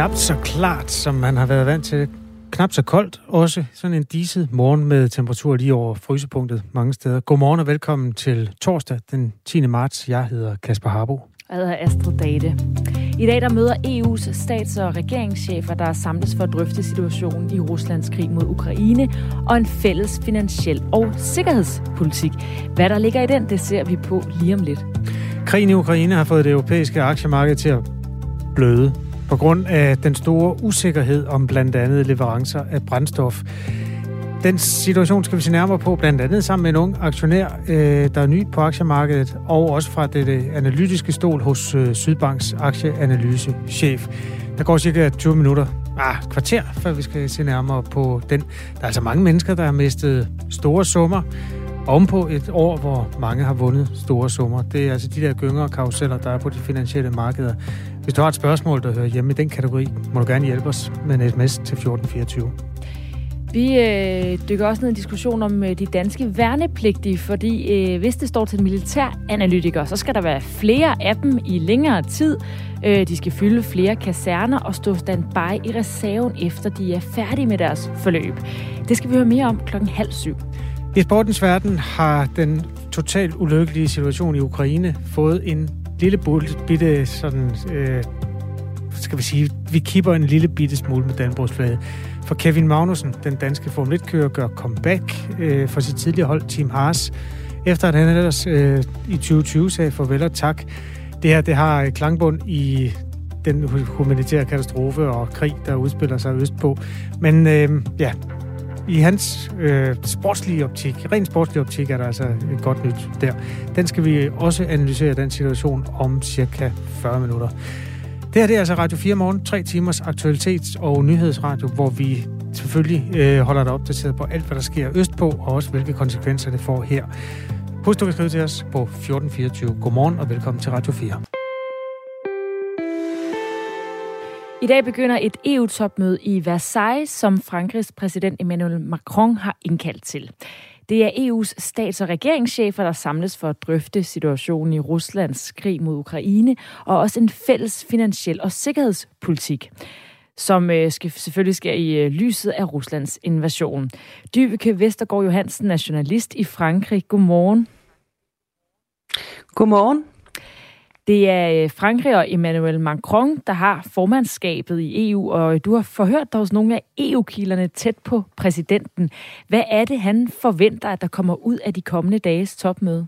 knap så klart, som man har været vant til. Knap så koldt, også sådan en diset morgen med temperatur lige over frysepunktet mange steder. Godmorgen og velkommen til torsdag den 10. marts. Jeg hedder Kasper Harbo. Jeg hedder Astrid Date. I dag der møder EU's stats- og regeringschefer, der er samles for at drøfte situationen i Ruslands krig mod Ukraine og en fælles finansiel og sikkerhedspolitik. Hvad der ligger i den, det ser vi på lige om lidt. Krigen i Ukraine har fået det europæiske aktiemarked til at bløde på grund af den store usikkerhed om blandt andet leverancer af brændstof. Den situation skal vi se nærmere på, blandt andet sammen med en ung aktionær, øh, der er ny på aktiemarkedet, og også fra det analytiske stol hos øh, Sydbanks aktieanalysechef. Der går cirka 20 minutter, ah, kvarter, før vi skal se nærmere på den. Der er altså mange mennesker, der har mistet store summer ovenpå et år, hvor mange har vundet store summer. Det er altså de der gynger og karuseller, der er på de finansielle markeder. Hvis du har et spørgsmål, der hører hjemme i den kategori, må du gerne hjælpe os med en sms til 1424. Vi øh, dykker også ned i en diskussion om øh, de danske værnepligtige, fordi øh, hvis det står til militæranalytikere, så skal der være flere af dem i længere tid. Øh, de skal fylde flere kaserner og stå standby i reserven, efter de er færdige med deres forløb. Det skal vi høre mere om klokken halv syv. I sportens verden har den totalt ulykkelige situation i Ukraine fået en lille bitte sådan, øh, skal vi sige, vi kipper en lille bitte smule med Danbrugsflaget. For Kevin Magnussen, den danske Formel 1-kører, gør comeback øh, for sit tidligere hold, Team Haas, efter at han ellers øh, i 2020 sagde farvel og tak. Det her det har øh, klangbund i den humanitære katastrofe og krig, der udspiller sig østpå. Men øh, ja, i hans øh, sportslige optik, ren sportslige optik, er der altså et godt nyt der. Den skal vi også analysere, den situation, om cirka 40 minutter. Det her det er altså Radio 4 Morgen, tre timers aktualitets- og nyhedsradio, hvor vi selvfølgelig øh, holder dig opdateret på alt, hvad der sker østpå, og også hvilke konsekvenser det får her. Husk, du kan skrive til os på 1424. Godmorgen og velkommen til Radio 4. I dag begynder et EU-topmøde i Versailles, som Frankrigs præsident Emmanuel Macron har indkaldt til. Det er EU's stats- og regeringschefer, der samles for at drøfte situationen i Ruslands krig mod Ukraine, og også en fælles finansiel og sikkerhedspolitik som øh, skal, selvfølgelig sker i øh, lyset af Ruslands invasion. Dyveke Vestergaard Johansen, nationalist i Frankrig. Godmorgen. Godmorgen. Det er øh, Frankrig og Emmanuel Macron, der har formandskabet i EU, og du har forhørt dig hos nogle af EU-kilderne tæt på præsidenten. Hvad er det, han forventer, at der kommer ud af de kommende dages topmøde?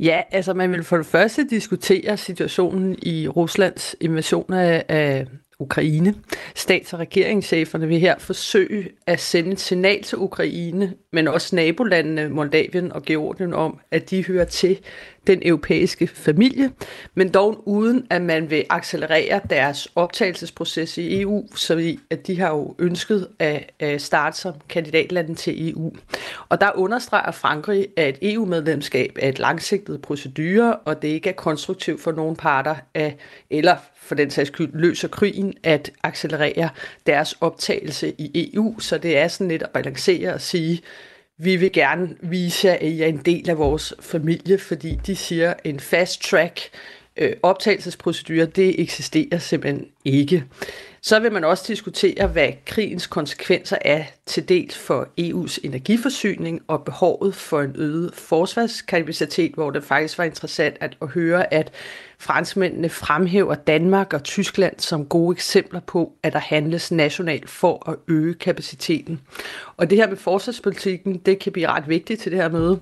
Ja, altså man vil for det første diskutere situationen i Ruslands invasion af, af Ukraine. Stats- og regeringscheferne vil her forsøge at sende et signal til Ukraine, men også nabolandene Moldavien og Georgien om, at de hører til den europæiske familie, men dog uden at man vil accelerere deres optagelsesproces i EU, så at de har jo ønsket at starte som kandidatlande til EU. Og der understreger Frankrig, at EU-medlemskab er et langsigtet procedure, og det ikke er konstruktivt for nogen parter af, eller for den sags skyld løser krigen at accelerere deres optagelse i EU, så det er sådan lidt at balancere og sige, vi vil gerne vise at I er en del af vores familie, fordi de siger, en fast track øh, optagelsesprocedure, det eksisterer simpelthen ikke. Så vil man også diskutere, hvad krigens konsekvenser er til dels for EU's energiforsyning og behovet for en øget forsvarskapacitet, hvor det faktisk var interessant at, at høre, at franskmændene fremhæver Danmark og Tyskland som gode eksempler på, at der handles nationalt for at øge kapaciteten. Og det her med forsvarspolitikken, det kan blive ret vigtigt til det her møde.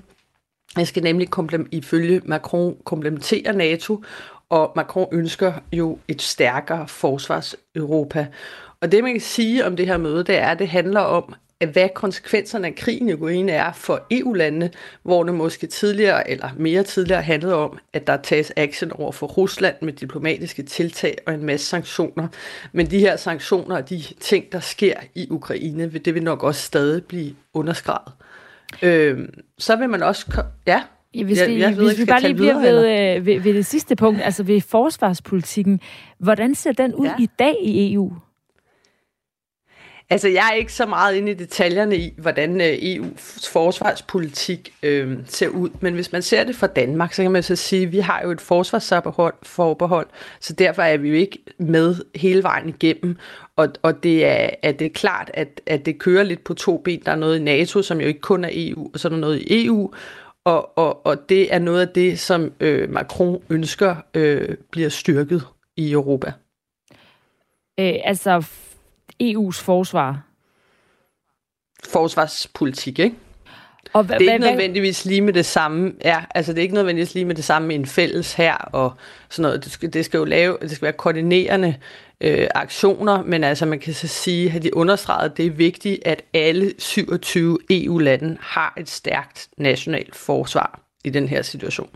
Jeg skal nemlig ifølge Macron komplementere NATO og Macron ønsker jo et stærkere forsvars-Europa. Og det, man kan sige om det her møde, det er, at det handler om, at hvad konsekvenserne af krigen i Ukraine er for EU-landene, hvor det måske tidligere eller mere tidligere handlede om, at der tages action over for Rusland med diplomatiske tiltag og en masse sanktioner. Men de her sanktioner og de ting, der sker i Ukraine, det vil nok også stadig blive underskrevet. Øh, så vil man også... Ja? Ja, hvis vi, jeg, jeg hvis vi bare lige bliver ved, øh, ved, ved det sidste punkt, altså ved forsvarspolitikken, hvordan ser den ud ja. i dag i EU? Altså, jeg er ikke så meget inde i detaljerne i, hvordan øh, EU's forsvarspolitik øh, ser ud, men hvis man ser det fra Danmark, så kan man så sige, at vi har jo et forsvarsforbehold, så derfor er vi jo ikke med hele vejen igennem, og, og det, er, at det er klart, at, at det kører lidt på to ben. Der er noget i NATO, som jo ikke kun er EU, og så er der noget i EU, og, og, og det er noget af det, som øh, Macron ønsker øh, bliver styrket i Europa. Øh, altså EU's forsvar? Forsvarspolitik, ikke? Og hva, det er ikke hva, nødvendigvis lige med det samme. Ja, altså det er ikke nødvendigvis lige med det samme en fælles her og sådan noget. Det skal, det skal jo lave, det skal være koordinerende øh, aktioner, men altså man kan så sige, at de understreget, at det er vigtigt, at alle 27 EU-lande har et stærkt nationalt forsvar i den her situation.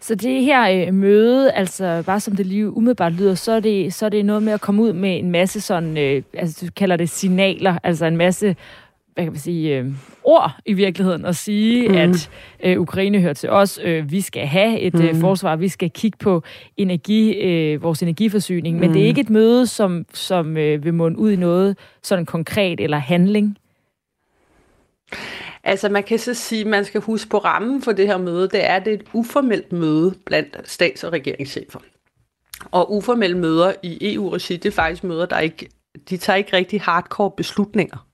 Så det her øh, møde, altså bare som det lige umiddelbart lyder, så er, det, så er det noget med at komme ud med en masse sådan, øh, altså du kalder det signaler, altså en masse hvad kan man sige, øh, ord i virkeligheden, og sige, mm. at øh, Ukraine hører til os, øh, vi skal have et mm. øh, forsvar, vi skal kigge på energi, øh, vores energiforsyning, mm. men det er mm. ikke et møde, som, som øh, vil munde ud i noget sådan konkret eller handling. Altså man kan så sige, at man skal huske på rammen for det her møde, det er, at det er et uformelt møde blandt stats- og regeringschefer. Og uformelle møder i EU-regi, det er faktisk møder, der ikke, de tager ikke rigtig hardcore beslutninger.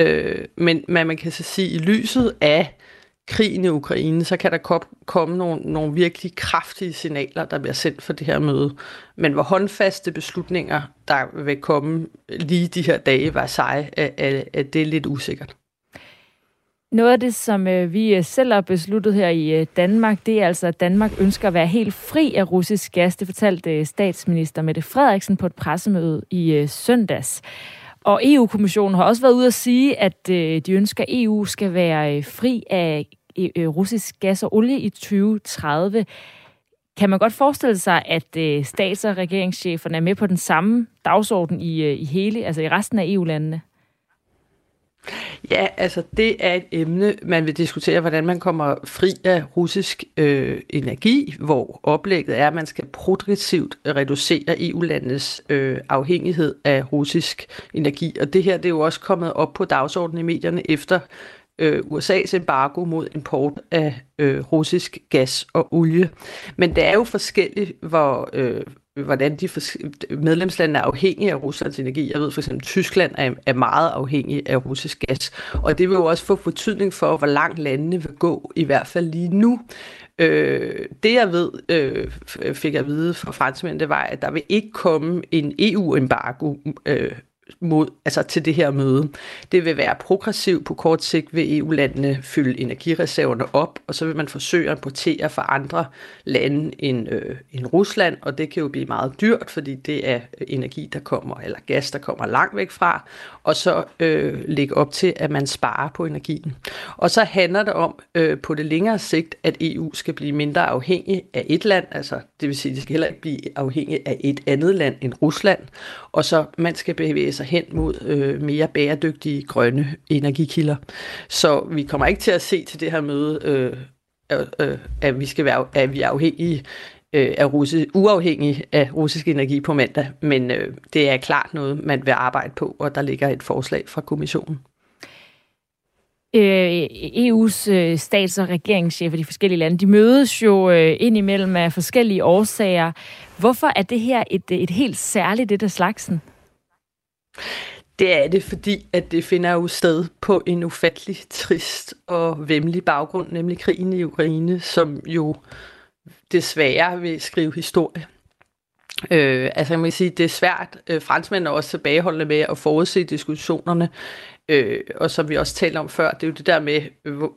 Øh, men, men man kan så sige, at i lyset af krigen i Ukraine, så kan der komme nogle, nogle virkelig kraftige signaler, der bliver sendt for det her møde. Men hvor håndfaste beslutninger, der vil komme lige de her dage var sej, at, at, er det lidt usikkert. Noget af det, som øh, vi øh, selv har besluttet her i øh, Danmark, det er altså, at Danmark ønsker at være helt fri af russisk gas. Det fortalte statsminister Mette Frederiksen på et pressemøde i søndags. Og EU-kommissionen har også været ude at sige, at øh, de ønsker, at EU skal være øh, fri af øh, russisk gas og olie i 2030. Kan man godt forestille sig, at stats- og regeringscheferne er med på den samme dagsorden i, i hele, altså i resten af EU-landene? Ja, altså det er et emne, man vil diskutere, hvordan man kommer fri af russisk øh, energi, hvor oplægget er, at man skal progressivt reducere EU-landets øh, afhængighed af russisk energi. Og det her det er jo også kommet op på dagsordenen i medierne efter øh, USA's embargo mod import af øh, russisk gas og olie. Men det er jo forskelligt, hvor, øh, hvordan de medlemslandene er afhængige af Ruslands energi. Jeg ved for eksempel, at Tyskland er, er meget afhængig af russisk gas, og det vil jo også få betydning for, hvor langt landene vil gå, i hvert fald lige nu. Øh, det jeg ved, øh, fik jeg at vide fra franskmændene, det var, at der vil ikke komme en EU-embargo øh, mod, altså til det her møde. Det vil være progressivt på kort sigt, vil EU-landene fylde energireserverne op, og så vil man forsøge at importere fra andre lande end, øh, end Rusland, og det kan jo blive meget dyrt, fordi det er energi, der kommer, eller gas, der kommer langt væk fra, og så øh, lægge op til, at man sparer på energien. Og så handler det om øh, på det længere sigt, at EU skal blive mindre afhængig af et land, altså det vil sige, at de skal heller ikke blive afhængig af et andet land end Rusland, og så man skal bevæge sig hen mod øh, mere bæredygtige grønne energikilder. Så vi kommer ikke til at se til det her møde, øh, øh, at vi skal være at vi er afhængige øh, er russi, uafhængig af russisk energi på mandag, men øh, det er klart noget, man vil arbejde på, og der ligger et forslag fra kommissionen. Øh, EU's øh, stats- og regeringschefer i de forskellige lande, de mødes jo øh, indimellem af forskellige årsager. Hvorfor er det her et, et helt særligt det der slagsen? Det er det, fordi at det finder jo sted på en ufattelig trist og vemmelig baggrund, nemlig krigen i Ukraine, som jo desværre vil skrive historie. Øh, altså jeg kan sige, det er svært. Øh, franskmænd er også tilbageholdende med at forudse diskussionerne, øh, og som vi også talte om før, det er jo det der med, hvor,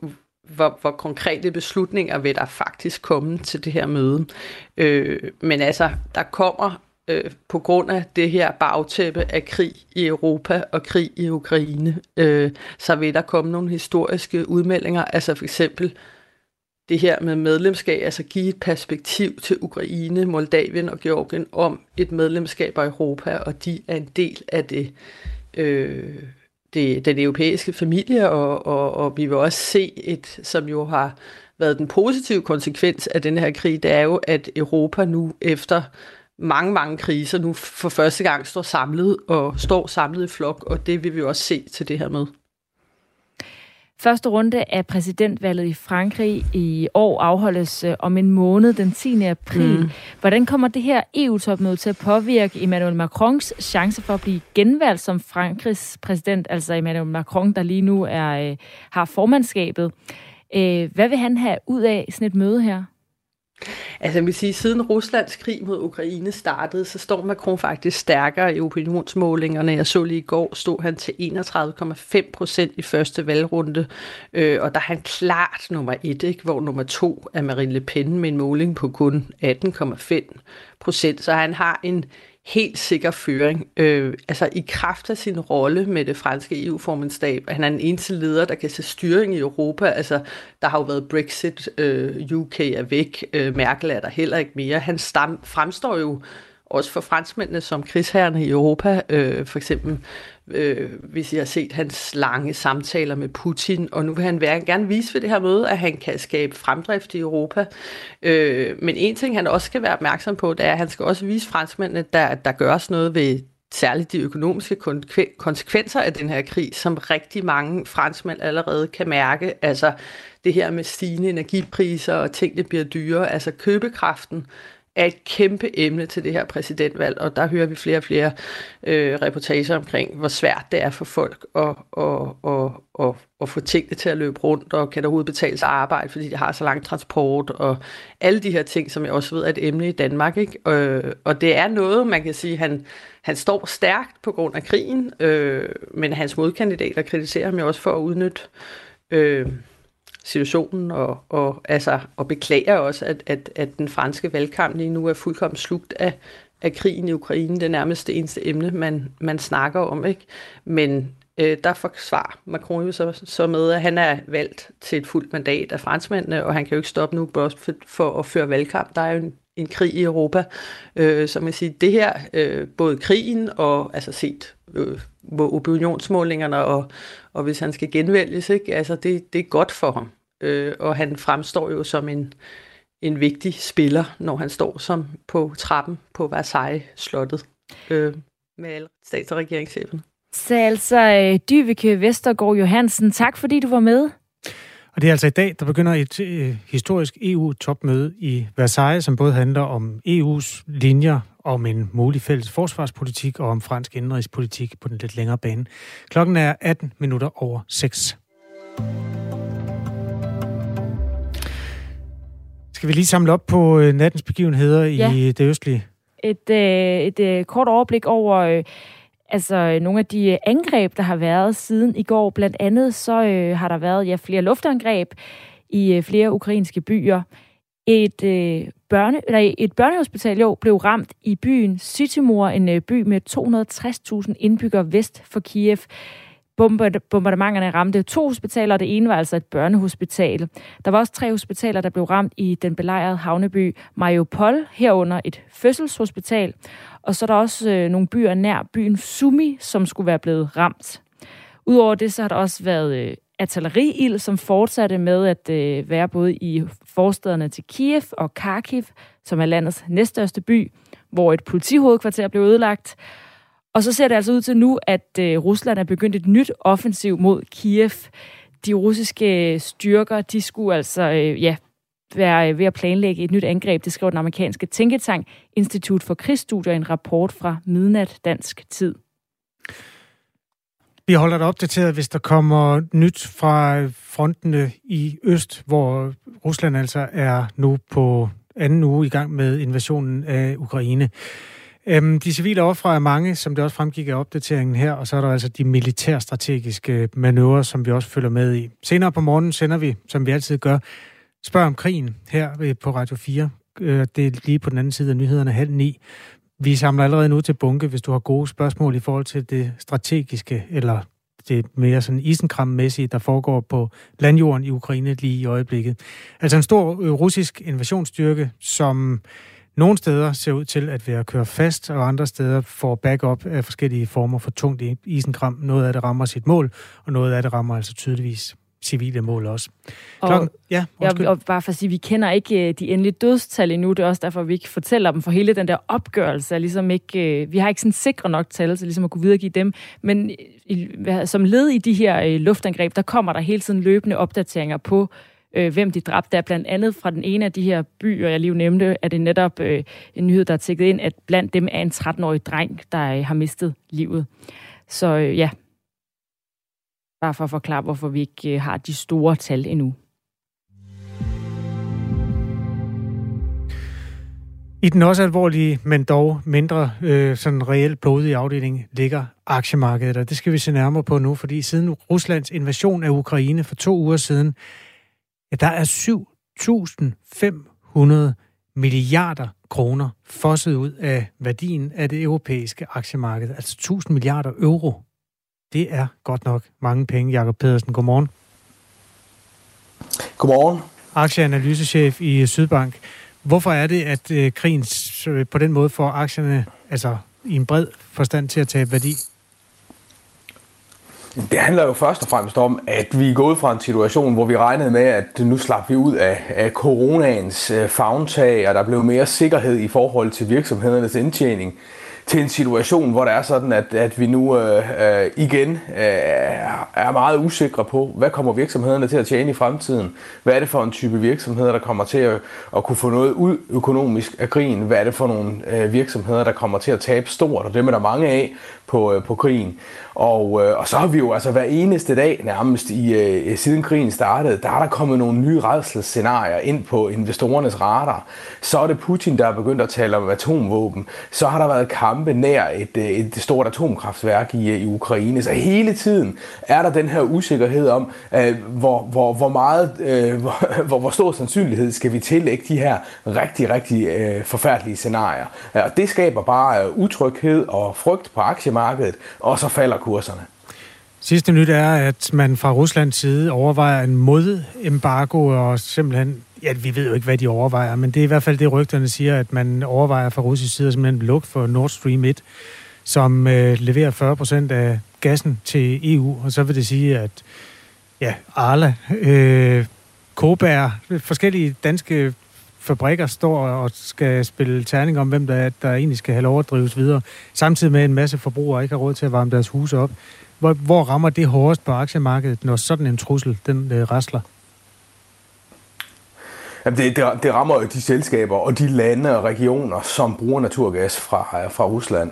hvor, hvor konkrete beslutninger vil der faktisk komme til det her møde. Øh, men altså, der kommer øh, på grund af det her bagtæppe af krig i Europa og krig i Ukraine, øh, så vil der komme nogle historiske udmeldinger, altså for eksempel det her med medlemskab, altså give et perspektiv til Ukraine, Moldavien og Georgien om et medlemskab af Europa, og de er en del af det, øh, det den europæiske familie, og, og, og vi vil også se et, som jo har været den positive konsekvens af den her krig, det er jo, at Europa nu efter mange, mange kriser nu for første gang står samlet og står samlet i flok, og det vil vi også se til det her med. Første runde af præsidentvalget i Frankrig i år afholdes øh, om en måned, den 10. april. Mm. Hvordan kommer det her EU-topmøde til at påvirke Emmanuel Macrons chance for at blive genvalgt som Frankrigs præsident, altså Emmanuel Macron, der lige nu er øh, har formandskabet? Øh, hvad vil han have ud af sådan et møde her? Altså jeg vil sige, siden Ruslands krig mod Ukraine startede, så står Macron faktisk stærkere i opinionsmålingerne. Jeg så lige i går, stod han til 31,5 procent i første valgrunde, øh, og der er han klart nummer et, ikke? hvor nummer to er Marine Le Pen med en måling på kun 18,5 procent. Så han har en helt sikker føring. Øh, altså i kraft af sin rolle med det franske EU-formandskab, han er den eneste leder, der kan se styring i Europa. Altså, der har jo været Brexit, øh, UK er væk, øh, Merkel er der heller ikke mere. Han stam, fremstår jo også for franskmændene som krigsherrerne i Europa, øh, for eksempel øh, hvis I har set hans lange samtaler med Putin, og nu vil han være, gerne vise ved det her møde, at han kan skabe fremdrift i Europa. Øh, men en ting, han også skal være opmærksom på, det er, at han skal også vise franskmændene, at der, der gøres noget ved særligt de økonomiske konsekvenser af den her krig, som rigtig mange franskmænd allerede kan mærke. Altså det her med stigende energipriser og ting, der bliver dyre. Altså købekraften er et kæmpe emne til det her præsidentvalg, og der hører vi flere og flere øh, reportager omkring, hvor svært det er for folk at, at, at, at, at få tingene til at løbe rundt, og kan der overhovedet betale sig arbejde, fordi de har så lang transport, og alle de her ting, som jeg også ved er et emne i Danmark. Ikke? Øh, og det er noget, man kan sige, han, han står stærkt på grund af krigen, øh, men hans modkandidater kritiserer ham jo også for at udnytte øh, situationen og, og, altså, og beklager også, at, at, at den franske valgkamp lige nu er fuldkommen slugt af, af krigen i Ukraine. Det er nærmest det eneste emne, man, man snakker om. ikke. Men øh, der forsvarer Macron jo så, så med, at han er valgt til et fuldt mandat af franskmændene, og han kan jo ikke stoppe nu for, for at føre valgkamp. Der er jo en, en krig i Europa. Øh, så man siger, det her, øh, både krigen og altså set øh, opinionsmålingerne, og, og hvis han skal genvælges, ikke? Altså, det, det er godt for ham. Øh, og han fremstår jo som en, en vigtig spiller, når han står som på trappen på Versailles-slottet øh, med alle stats- og regeringscheferne. Så altså, øh, Dyveke Vestergaard Johansen, tak fordi du var med. Og det er altså i dag, der begynder et øh, historisk EU-topmøde i Versailles, som både handler om EU's linjer, om en mulig fælles forsvarspolitik og om fransk indrigspolitik på den lidt længere bane. Klokken er 18 minutter over 6. Skal vi lige samle op på øh, nattens begivenheder ja. i det østlige? Et, øh, et øh, kort overblik over øh, altså nogle af de angreb, der har været siden i går. Blandt andet så øh, har der været ja, flere luftangreb i øh, flere ukrainske byer. Et, øh, børne, eller et børnehospital jo, blev ramt i byen Sytimor, en øh, by med 260.000 indbyggere vest for Kiev. Bombardementerne ramte to hospitaler, og det ene var altså et børnehospital. Der var også tre hospitaler, der blev ramt i den belejrede havneby Mariupol, herunder et fødselshospital. Og så er der også øh, nogle byer nær byen Sumi, som skulle være blevet ramt. Udover det, så har der også været øh, artilleriild, som fortsatte med at øh, være både i forstederne til Kiev og Kharkiv, som er landets næststørste by, hvor et politihovedkvarter blev ødelagt. Og så ser det altså ud til nu, at øh, Rusland er begyndt et nyt offensiv mod Kiev. De russiske styrker, de skulle altså øh, ja, være øh, ved at planlægge et nyt angreb. Det skrev den amerikanske tænketank Institut for Krigsstudier i en rapport fra midnat dansk tid. Vi holder dig opdateret, hvis der kommer nyt fra frontene i øst, hvor Rusland altså er nu på anden uge i gang med invasionen af Ukraine. Øhm, de civile ofre er mange, som det også fremgik af opdateringen her, og så er der altså de militærstrategiske manøvrer, som vi også følger med i. Senere på morgenen sender vi, som vi altid gør, spørg om krigen her øh, på Radio 4. Øh, det er lige på den anden side af nyhederne halv ni. Vi samler allerede nu til bunke, hvis du har gode spørgsmål i forhold til det strategiske, eller det mere sådan isenkrammæssige, der foregår på landjorden i Ukraine lige i øjeblikket. Altså en stor øh, russisk invasionsstyrke, som nogle steder ser ud til at være kørt fast, og andre steder får backup af forskellige former for tungt isenkram. Noget af det rammer sit mål, og noget af det rammer altså tydeligvis civile mål også. Klokken, og, ja, og, og bare for at sige, vi kender ikke øh, de endelige dødstal endnu, det er også derfor, vi ikke fortæller dem, for hele den der opgørelse er ligesom ikke, øh, vi har ikke sådan sikre nok tal til ligesom at kunne videregive dem, men i, som led i de her luftangreb, der kommer der hele tiden løbende opdateringer på, øh, hvem de dræbte. Der er blandt andet fra den ene af de her byer, jeg lige nævnte, er det netop øh, en nyhed, der er tækket ind, at blandt dem er en 13-årig dreng, der øh, har mistet livet. Så øh, ja, bare for at forklare, hvorfor vi ikke øh, har de store tal endnu. I den også alvorlige, men dog mindre øh, sådan reelt blodige afdeling ligger aktiemarkedet, og det skal vi se nærmere på nu, fordi siden Ruslands invasion af Ukraine for to uger siden, ja, der er 7.500 milliarder kroner fosset ud af værdien af det europæiske aktiemarked, altså 1000 milliarder euro. Det er godt nok mange penge. Jakob Pedersen, godmorgen. Godmorgen. Aktieanalysechef i Sydbank. Hvorfor er det, at øh, krigen på den måde får aktierne altså, i en bred forstand til at tabe værdi? Det handler jo først og fremmest om, at vi er gået fra en situation, hvor vi regnede med, at nu slap vi ud af, af coronaens øh, fagntag, og der blev mere sikkerhed i forhold til virksomhedernes indtjening til en situation, hvor det er sådan, at, at vi nu øh, øh, igen øh, er meget usikre på, hvad kommer virksomhederne til at tjene i fremtiden? Hvad er det for en type virksomheder, der kommer til at, at kunne få noget ud økonomisk af krigen? Hvad er det for nogle øh, virksomheder, der kommer til at tabe stort? Og dem er der mange af på, øh, på krigen. Og, øh, og så har vi jo altså hver eneste dag nærmest i øh, siden krigen startede, der er der kommet nogle nye redselsscenarier ind på investorernes radar. Så er det Putin, der er begyndt at tale om atomvåben. Så har der været kampe nær et, øh, et stort atomkraftværk i, øh, i Ukraine. Så hele tiden er der den her usikkerhed om, øh, hvor, hvor, hvor meget, øh, hvor, hvor stor sandsynlighed skal vi tillægge de her rigtig, rigtig øh, forfærdelige scenarier. Og det skaber bare øh, utryghed og frygt på aktiemarkedet, og så falder kurserne. Sidste nyt er, at man fra Ruslands side overvejer en modembargo, og simpelthen, ja, vi ved jo ikke, hvad de overvejer, men det er i hvert fald det, rygterne siger, at man overvejer fra russisk side simpelthen lukke for Nord Stream 1, som øh, leverer 40 procent af gassen til EU, og så vil det sige, at ja, Arla, øh, Kobær, forskellige danske fabrikker står og skal spille terning om, hvem der, er, der egentlig skal have lov at drives videre, samtidig med en masse forbrugere ikke har råd til at varme deres huse op. Hvor, hvor rammer det hårdest på aktiemarkedet, når sådan en trussel den øh, rasler? Jamen det, det, det rammer jo de selskaber og de lande og regioner, som bruger naturgas fra, fra Rusland.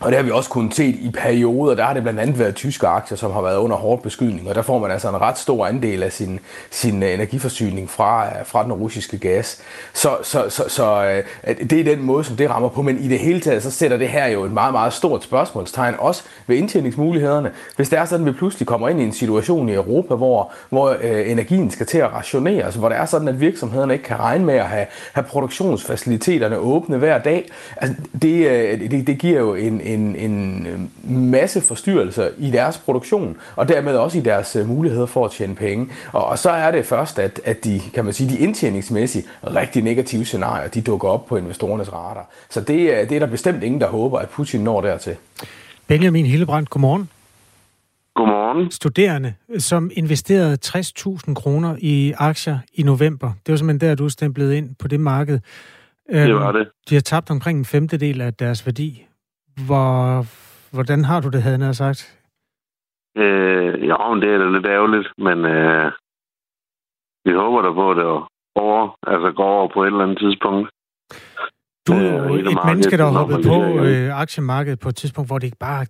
Og det har vi også kunnet se i perioder, der har det blandt andet været tyske aktier, som har været under hård beskydning, og der får man altså en ret stor andel af sin, sin øh, energiforsyning fra, øh, fra den russiske gas. Så, så, så, så øh, det er den måde, som det rammer på, men i det hele taget, så sætter det her jo et meget, meget stort spørgsmålstegn, også ved indtjeningsmulighederne. Hvis det er sådan, at vi pludselig kommer ind i en situation i Europa, hvor, hvor øh, energien skal til at rationeres, hvor det er sådan, at virksomhederne ikke kan regne med at have, have produktionsfaciliteterne åbne hver dag, altså det, øh, det, det giver jo en, en, en øh, masse forstyrrelser i deres produktion, og dermed også i deres øh, muligheder for at tjene penge. Og, og så er det først, at, at de, kan man sige, de indtjeningsmæssigt rigtig negative scenarier, de dukker op på investorernes radar. Så det, det er der bestemt ingen, der håber, at Putin når dertil. Benjamin Hillebrand, godmorgen. Godmorgen. Studerende, som investerede 60.000 kroner i aktier i november. Det var simpelthen der, du stemplede ind på det marked. Det var øhm, det. De har tabt omkring en femtedel af deres værdi. Hvor, hvordan har du det, havde jeg sagt? Øh, ja, det er da lidt ærgerligt, men øh, vi håber da på, at det over, altså går over på et eller andet tidspunkt. Du er jo øh, et menneske, der har hoppet på øh, aktiemarkedet på et tidspunkt, hvor det ikke bare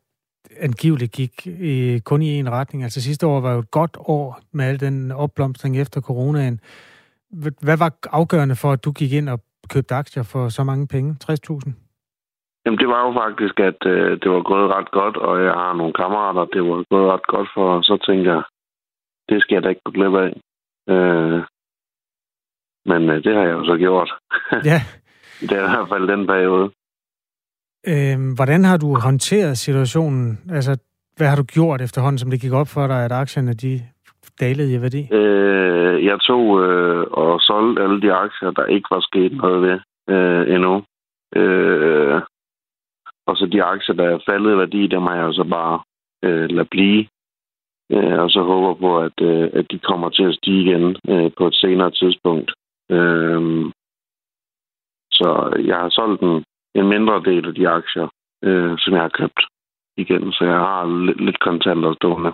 angiveligt gik øh, kun i en retning. Altså sidste år var jo et godt år med al den opblomstring efter coronaen. Hvad var afgørende for, at du gik ind og købte aktier for så mange penge? 60.000? Jamen, det var jo faktisk, at øh, det var gået ret godt, og jeg har nogle kammerater, det var gået ret godt for, og så tænkte jeg, det skal jeg da ikke gå glip af. Øh, men øh, det har jeg jo så gjort. Ja. det er i hvert fald den periode. Øh, hvordan har du håndteret situationen? Altså, hvad har du gjort efterhånden, som det gik op for dig, at aktierne de dalede i værdi? Øh, jeg tog øh, og solgte alle de aktier, der ikke var sket noget ved øh, endnu. Øh, og så de aktier, der er faldet i værdi, dem har jeg så bare øh, lade blive. Øh, og så håber på, at, øh, at de kommer til at stige igen øh, på et senere tidspunkt. Øh, så jeg har solgt en, en mindre del af de aktier, øh, som jeg har købt igen, så jeg har lidt, lidt kontanter stående.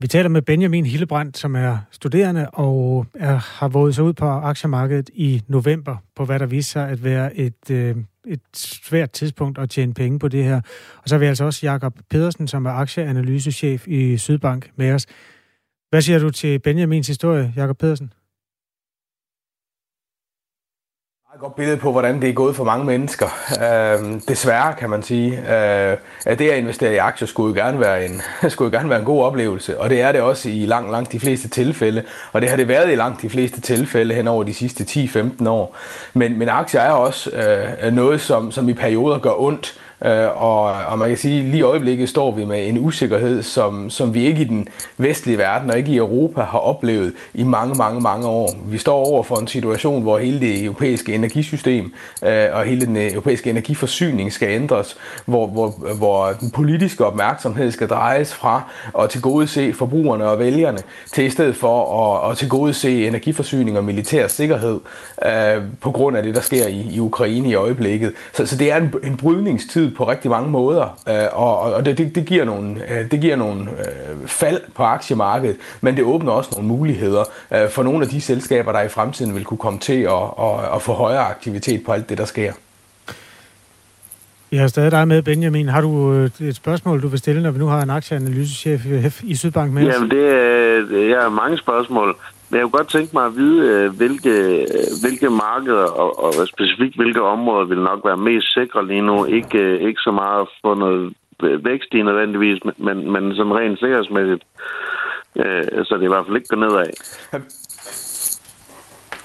Vi taler med Benjamin Hillebrandt, som er studerende og er, har våget sig ud på aktiemarkedet i november, på hvad der viser sig at være et, øh, et svært tidspunkt at tjene penge på det her. Og så har vi altså også Jakob Pedersen, som er aktieanalysechef i Sydbank med os. Hvad siger du til Benjamins historie, Jakob Pedersen? Meget godt billede på, hvordan det er gået for mange mennesker. Øh, desværre kan man sige, øh, at det at investere i aktier skulle jo gerne være en, skulle jo gerne være en god oplevelse, og det er det også i langt, langt de fleste tilfælde, og det har det været i langt de fleste tilfælde hen over de sidste 10-15 år. Men, men aktier er også øh, noget, som, som i perioder gør ondt, Øh, og, og man kan sige, at lige i øjeblikket står vi med en usikkerhed, som, som vi ikke i den vestlige verden og ikke i Europa har oplevet i mange, mange, mange år. Vi står over for en situation, hvor hele det europæiske energisystem øh, og hele den europæiske energiforsyning skal ændres, hvor, hvor, hvor den politiske opmærksomhed skal drejes fra at tilgodese forbrugerne og vælgerne, til i stedet for at, at tilgodese energiforsyning og militær sikkerhed øh, på grund af det, der sker i, i Ukraine i øjeblikket. Så, så det er en, en brydningstid på rigtig mange måder, øh, og, og det, det, det giver nogle, øh, det giver nogle øh, fald på aktiemarkedet, men det åbner også nogle muligheder for nogle af de selskaber, der i fremtiden vil kunne komme til at, at, at få højere aktivitet på alt det, der sker. Vi har stadig dig med, Benjamin. Har du et spørgsmål, du vil stille, når vi nu har en aktieanalysechef i Sydbank med os? Jamen, det er, jeg har mange spørgsmål. Men jeg kunne godt tænke mig at vide, øh, hvilke, øh, hvilke markeder og, og specifikt hvilke områder vil nok være mest sikre lige nu. Ikke, øh, ikke så meget at få noget vækst i nødvendigvis, men, men sådan rent sikkerhedsmæssigt. Så det i hvert fald ikke går nedad.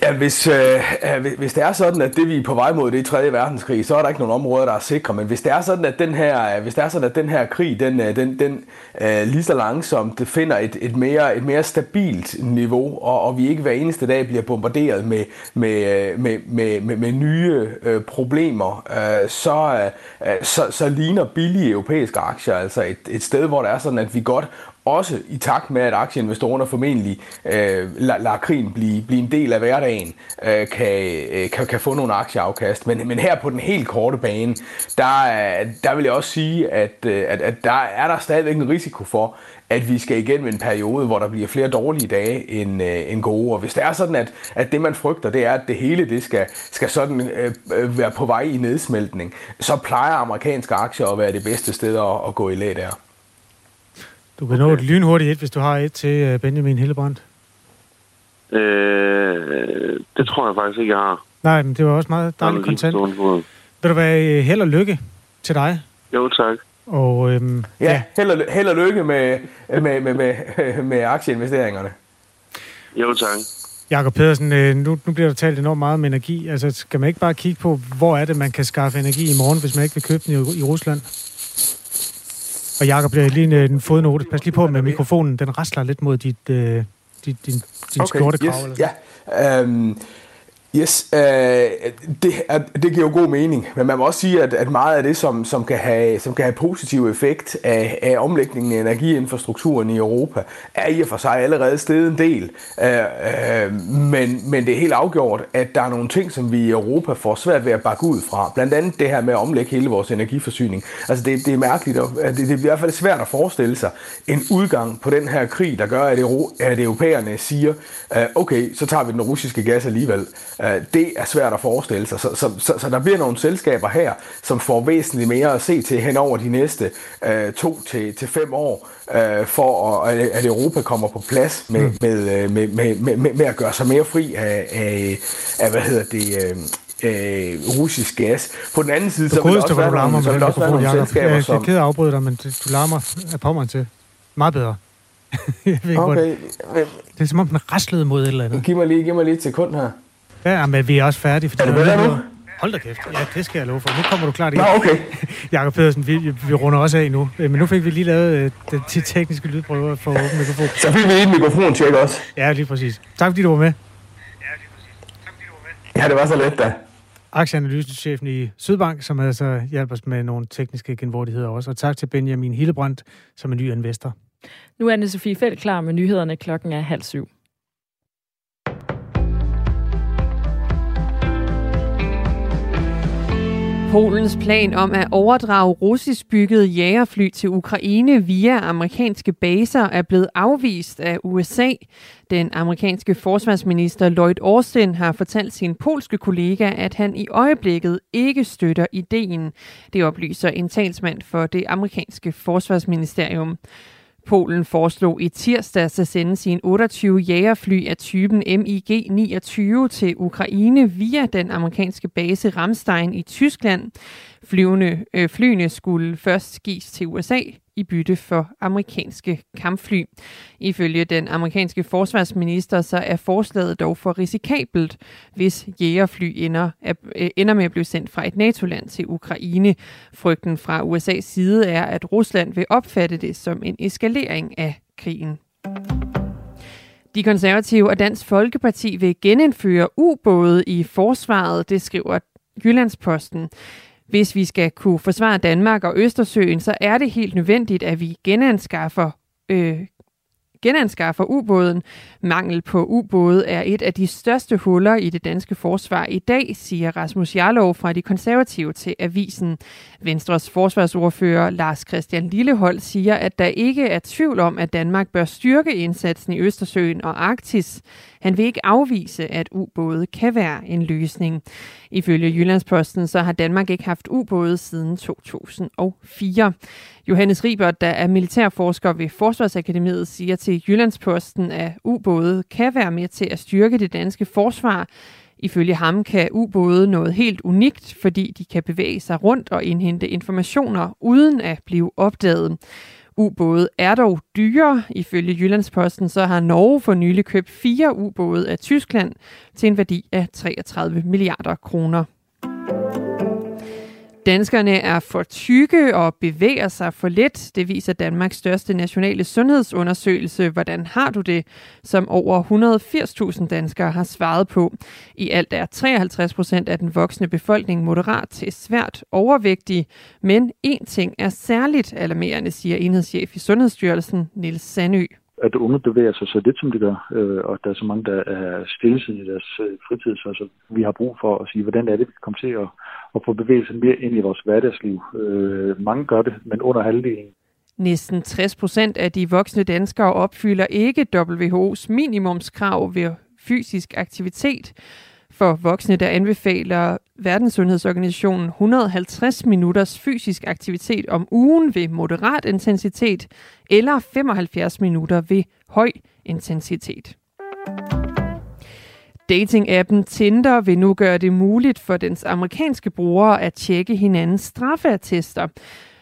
Ja, hvis, øh, øh, hvis det er sådan, at det vi er på vej mod det er 3. verdenskrig, så er der ikke nogen områder, der er sikre. Men hvis det er sådan, at den her, øh, hvis det er sådan, at den her krig, den, øh, den, den øh, lige så langsomt det finder et, et, mere, et mere stabilt niveau, og, og vi ikke hver eneste dag bliver bombarderet med, med, med, med, med, med nye øh, problemer, øh, så, øh, så, så ligner billige europæiske aktier altså et, et sted, hvor det er sådan, at vi godt også i takt med, at aktieinvestorerne formentlig øh, lader la krigen blive, blive en del af hverdagen, øh, kan, øh, kan, kan få nogle aktieafkast. Men, men her på den helt korte bane, der, der vil jeg også sige, at, øh, at, at der er der stadigvæk en risiko for, at vi skal igennem en periode, hvor der bliver flere dårlige dage end, øh, end gode. Og hvis det er sådan, at, at det man frygter, det er, at det hele det skal, skal sådan øh, øh være på vej i nedsmeltning, så plejer amerikanske aktier at være det bedste sted at, at gå i læ der. Du kan okay. nå et lynhurtigt et, hvis du har et til øh, Benjamin Hillebrandt. Øh, det tror jeg faktisk ikke, jeg har. Nej, men det var også meget dejligt kontant. Vil du være øh, held og lykke til dig? Jo, tak. Og, øhm, ja, ja. Held, og, held og lykke med, med, med, med, med aktieinvesteringerne. Jo, tak. Jakob Pedersen, øh, nu, nu bliver der talt enormt meget om energi. Altså, skal man ikke bare kigge på, hvor er det, man kan skaffe energi i morgen, hvis man ikke vil købe den i, i Rusland? Og Jacob, lige en, en fodnote. Pas lige på med mikrofonen. Den rasler lidt mod dit, uh, dit, din, din okay, skjortekrav. Yes, eller ja. Um, Yes, øh, det, det giver jo god mening, men man må også sige, at, at meget af det, som, som, kan have, som kan have positiv effekt af, af omlægningen af energiinfrastrukturen i Europa, er i og for sig allerede steget en del. Øh, øh, men, men det er helt afgjort, at der er nogle ting, som vi i Europa får svært ved at bakke ud fra. Blandt andet det her med at omlægge hele vores energiforsyning. Altså det, det er mærkeligt, og øh, det, det er i hvert fald svært at forestille sig en udgang på den her krig, der gør, at, Euro, at europæerne siger, øh, okay, så tager vi den russiske gas alligevel. Øh, det er svært at forestille sig. Så, så, så, så der bliver nogle selskaber her, som får væsentligt mere at se til hen over de næste øh, to til, til fem år, øh, for at, at Europa kommer på plads med, mm. med, med, med, med, med, med at gøre sig mere fri af, af, af hvad hedder det... Øh, øh, russisk gas. På den anden side, så vil der også være nogle, så vil også være nogle selskaber, jeg, som... Jeg er ked af at afbryde dig, men du larmer af på mig til. Meget bedre. jeg ved okay. Det er som om, den raslede mod et eller andet. Giv mig lige, giv mig lige et sekund her. Ja, men vi er også færdige. For er det bedre nu? Hold da kæft. Ja, det skal jeg love for. Nu kommer du klart ind. Nå, okay. Jakob Pedersen, vi, vi runder også af nu. Øh, men nu fik vi lige lavet øh, den tekniske lydprøver for at åbne mikrofon. Så fik vi lige en mikrofontjek også. Ja, lige præcis. Tak fordi du var med. Ja, det var så let da. Aktieanalysechefen i Sydbank, som altså hjælper os med nogle tekniske genvordigheder også. Og tak til Benjamin Hillebrandt, som er ny investor. Nu er Anne Sofie Felt klar med nyhederne. Klokken er halv syv. Polens plan om at overdrage russisk byggede jagerfly til Ukraine via amerikanske baser er blevet afvist af USA. Den amerikanske forsvarsminister Lloyd Austin har fortalt sin polske kollega, at han i øjeblikket ikke støtter ideen. Det oplyser en talsmand for det amerikanske forsvarsministerium. Polen foreslog i tirsdags at sende sine 28 jagerfly af typen MiG-29 til Ukraine via den amerikanske base Ramstein i Tyskland. Flyvende, øh, flyene skulle først gives til USA i bytte for amerikanske kampfly. Ifølge den amerikanske forsvarsminister så er forslaget dog for risikabelt, hvis jægerfly ender, øh, ender med at blive sendt fra et NATO-land til Ukraine. Frygten fra USA's side er, at Rusland vil opfatte det som en eskalering af krigen. De konservative og Dansk Folkeparti vil genindføre ubåde i forsvaret, det skriver Jyllandsposten. Hvis vi skal kunne forsvare Danmark og Østersøen, så er det helt nødvendigt, at vi genanskaffer øh, genanskaffer ubåden. Mangel på ubåde er et af de største huller i det danske forsvar i dag, siger Rasmus Jarlov fra de konservative til Avisen. Venstres forsvarsordfører Lars Christian Lillehold siger, at der ikke er tvivl om, at Danmark bør styrke indsatsen i Østersøen og Arktis. Han vil ikke afvise, at ubåde kan være en løsning. Ifølge Jyllandsposten så har Danmark ikke haft ubåde siden 2004. Johannes Ribert, der er militærforsker ved Forsvarsakademiet, siger til Jyllandsposten, at ubåde kan være med til at styrke det danske forsvar. Ifølge ham kan ubåde noget helt unikt, fordi de kan bevæge sig rundt og indhente informationer uden at blive opdaget. Ubåde er dog dyre. Ifølge Jyllandsposten så har Norge for nylig købt fire ubåde af Tyskland til en værdi af 33 milliarder kroner. Danskerne er for tykke og bevæger sig for lidt. Det viser Danmarks største nationale sundhedsundersøgelse. Hvordan har du det? Som over 180.000 danskere har svaret på. I alt er 53 procent af den voksne befolkning moderat til svært overvægtig. Men én ting er særligt alarmerende, siger enhedschef i Sundhedsstyrelsen, Nils Sandø at unge bevæger sig så lidt, som de gør, øh, og der er så mange, der er stillesiddende i deres øh, fritid, så så vi har brug for at sige, hvordan er det, vi kan komme til at, at få bevægelsen mere ind i vores hverdagsliv. Øh, mange gør det, men under halvdelen. Næsten 60 procent af de voksne danskere opfylder ikke WHO's minimumskrav ved fysisk aktivitet. For voksne, der anbefaler Verdenssundhedsorganisationen 150 minutters fysisk aktivitet om ugen ved moderat intensitet eller 75 minutter ved høj intensitet. Dating-appen Tinder vil nu gøre det muligt for dens amerikanske brugere at tjekke hinandens straffeattester.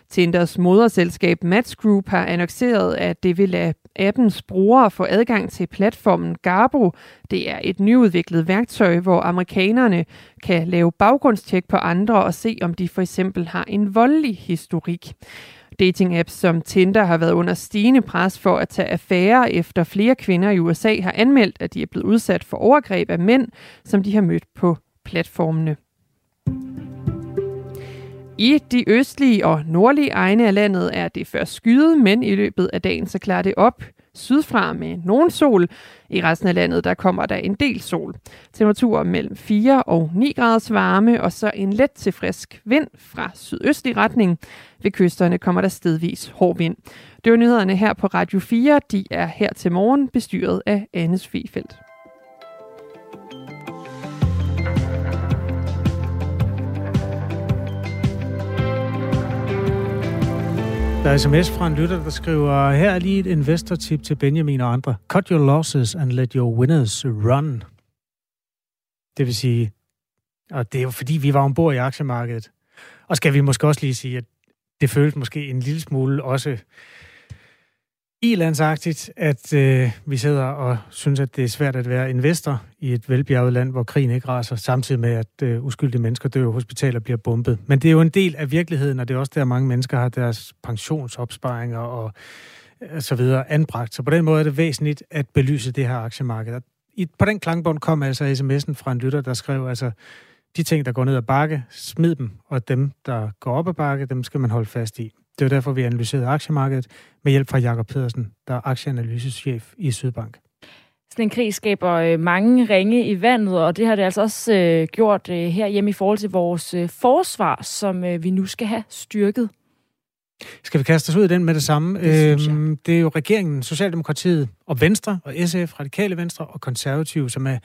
Tinders moderselskab Match Group har annonceret, at det vil lade appens brugere få adgang til platformen Garbo. Det er et nyudviklet værktøj, hvor amerikanerne kan lave baggrundstjek på andre og se, om de for eksempel har en voldelig historik. Dating-apps som Tinder har været under stigende pres for at tage affære efter flere kvinder i USA har anmeldt, at de er blevet udsat for overgreb af mænd, som de har mødt på platformene. I de østlige og nordlige egne af landet er det først skyet, men i løbet af dagen så klarer det op sydfra med nogen sol. I resten af landet der kommer der en del sol. Temperaturer mellem 4 og 9 graders varme, og så en let til frisk vind fra sydøstlig retning. Ved kysterne kommer der stedvis hård vind. Det var nyhederne her på Radio 4. De er her til morgen bestyret af Anne Svefeldt. Der er sms fra en lytter, der skriver, her er lige et investor-tip til Benjamin og andre. Cut your losses and let your winners run. Det vil sige, og det er jo fordi, vi var ombord i aktiemarkedet. Og skal vi måske også lige sige, at det føles måske en lille smule også ilandsagtigt, at øh, vi sidder og synes, at det er svært at være investor i et velbjerget land, hvor krigen ikke raser, samtidig med, at øh, uskyldige mennesker dør, hospitaler bliver bombet. Men det er jo en del af virkeligheden, og det er også der, mange mennesker har deres pensionsopsparinger og øh, så videre anbragt. Så på den måde er det væsentligt at belyse det her aktiemarked. I, på den klangbånd kom altså sms'en fra en lytter, der skrev, altså, de ting, der går ned ad bakke, smid dem, og dem, der går op ad bakke, dem skal man holde fast i. Det var derfor, vi analyserede aktiemarkedet med hjælp fra Jakob Pedersen, der er aktieanalysechef i Sydbank. Sådan en krig skaber øh, mange ringe i vandet, og det har det altså også øh, gjort øh, her hjemme i forhold til vores øh, forsvar, som øh, vi nu skal have styrket. Skal vi kaste os ud i den med det samme? Det, øhm, det er jo regeringen, Socialdemokratiet og Venstre, og SF, Radikale Venstre og Konservative, som er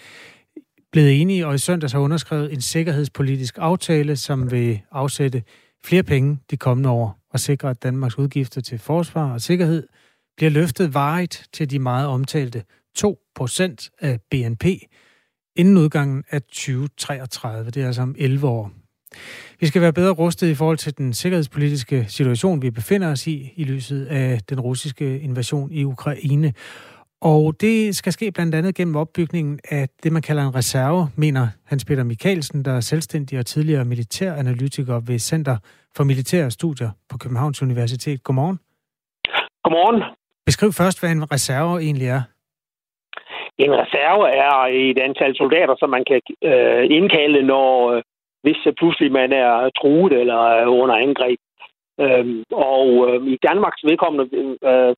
blevet enige og i søndags har underskrevet en sikkerhedspolitisk aftale, som vil afsætte flere penge de kommende år og sikre, at Danmarks udgifter til forsvar og sikkerhed bliver løftet varigt til de meget omtalte 2% af BNP inden udgangen af 2033. Det er altså om 11 år. Vi skal være bedre rustet i forhold til den sikkerhedspolitiske situation, vi befinder os i, i lyset af den russiske invasion i Ukraine. Og det skal ske blandt andet gennem opbygningen af det, man kalder en reserve, mener Hans Peter Mikkelsen, der er selvstændig og tidligere militæranalytiker ved Center for Militære Studier på Københavns Universitet. Godmorgen. Godmorgen. Beskriv først, hvad en reserve egentlig er. En reserve er et antal soldater, som man kan øh, indkalde, når øh, hvis pludselig man er truet eller er under angreb. Øhm, og øh, i Danmarks vedkommende, øh,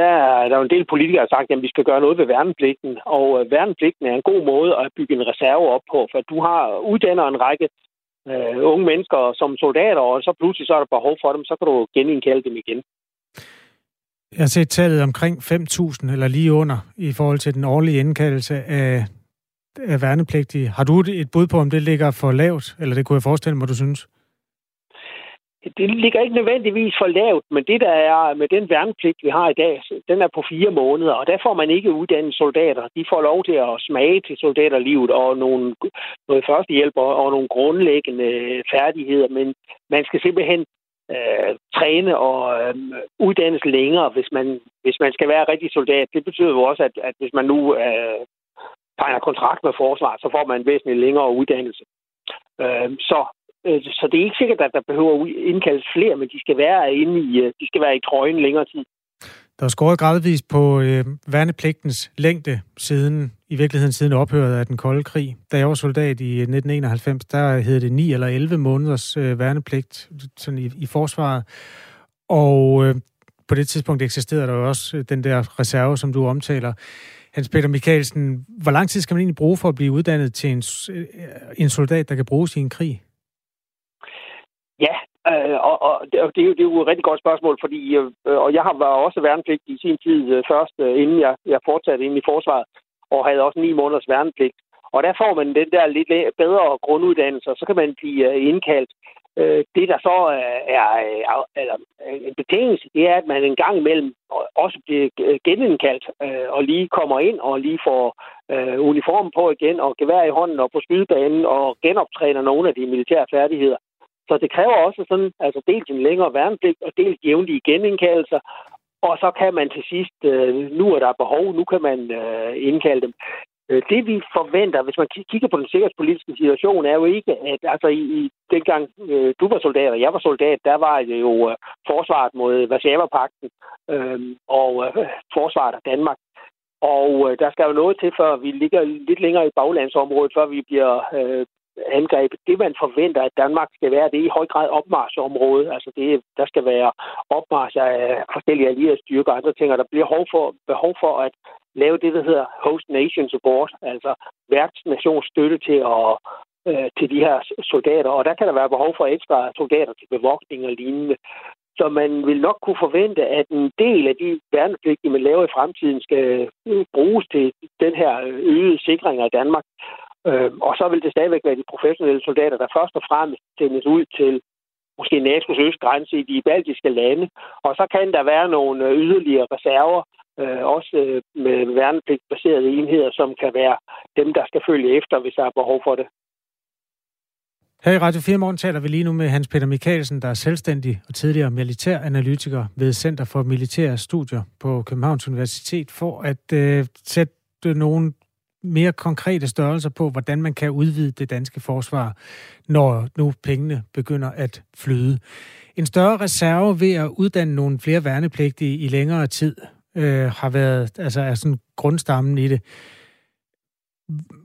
der er der jo en del politikere, der har sagt, at vi skal gøre noget ved værnepligten. Og øh, værnepligten er en god måde at bygge en reserve op på, for du har uddannet en række øh, unge mennesker som soldater, og så pludselig så er der behov for dem, så kan du genindkalde dem igen. Jeg har set tallet omkring 5.000 eller lige under i forhold til den årlige indkaldelse af, af værnepligtige. Har du et bud på, om det ligger for lavt, eller det kunne jeg forestille mig, du synes? Det ligger ikke nødvendigvis for lavt, men det der er med den værnepligt, vi har i dag, den er på fire måneder, og der får man ikke uddannet soldater. De får lov til at smage til soldaterlivet og nogle, noget førstehjælp og, og nogle grundlæggende færdigheder, men man skal simpelthen øh, træne og øh, uddannes længere, hvis man, hvis man skal være rigtig soldat. Det betyder jo også, at, at hvis man nu øh, tegner kontrakt med forsvaret, så får man en væsentlig længere uddannelse. Øh, så, Øh, så det er ikke sikkert, at der behøver indkaldes flere, men de skal være inde i, øh, de skal være i trøjen længere tid. Der er skåret gradvist på øh, værnepligtens længde siden, i virkeligheden siden ophøret af den kolde krig. Da jeg var soldat i øh, 1991, der hed det 9 eller 11 måneders øh, værnepligt sådan i, i forsvaret. Og øh, på det tidspunkt eksisterede der jo også den der reserve, som du omtaler. Hans Peter Mikkelsen, hvor lang tid skal man egentlig bruge for at blive uddannet til en, øh, en soldat, der kan bruges i en krig? Ja, øh, og, og, det, og det, er jo, det er jo et rigtig godt spørgsmål, fordi øh, og jeg har været også værnepligt i sin tid øh, først, øh, inden jeg, jeg fortsatte ind i forsvaret, og havde også ni måneders værnepligt. Og der får man den der lidt bedre grunduddannelse, og så kan man blive øh, indkaldt. Øh, det, der så øh, er, øh, er, er øh, en betingelse, det er, at man en gang imellem også bliver øh, genindkaldt og lige kommer ind og lige får øh, uniformen på igen og gevær i hånden og på skydebanen og genoptræner nogle af de militære færdigheder. Så det kræver også sådan, altså dels en længere værnepligt og dels jævnlige genindkaldelser. Og så kan man til sidst, øh, nu er der behov, nu kan man øh, indkalde dem. Øh, det vi forventer, hvis man kigger på den sikkerhedspolitiske situation, er jo ikke, at altså i, i dengang øh, du var soldat og jeg var soldat, der var det jo øh, forsvaret mod Varsava-pakten øh, og øh, forsvaret af Danmark. Og øh, der skal jo noget til, før vi ligger lidt længere i baglandsområdet, før vi bliver øh, angreb. Det, man forventer, at Danmark skal være, det er i høj grad opmarsområde. Altså, det, der skal være opmars af forskellige allierede styrker og andre ting, og der bliver behov for, behov for at lave det, der hedder host nation support, altså værtsnations støtte til at øh, til de her soldater, og der kan der være behov for ekstra soldater til bevogtning og lignende. Så man vil nok kunne forvente, at en del af de værnepligtige, man laver i fremtiden, skal øh, bruges til den her øh, øgede sikring af Danmark. Øh, og så vil det stadigvæk være de professionelle soldater, der først og fremmest sendes ud til måske NATO's østgrænse i de baltiske lande. Og så kan der være nogle øh, yderligere reserver, øh, også øh, med værnepligtbaserede enheder, som kan være dem, der skal følge efter, hvis der er behov for det. Her i Radio 4 Morgen taler vi lige nu med Hans Peter Mikkelsen, der er selvstændig og tidligere militæranalytiker ved Center for Militære Studier på Københavns Universitet, for at øh, sætte nogle mere konkrete størrelser på, hvordan man kan udvide det danske forsvar, når nu pengene begynder at flyde. En større reserve ved at uddanne nogle flere værnepligtige i længere tid øh, har været altså er sådan grundstammen i det.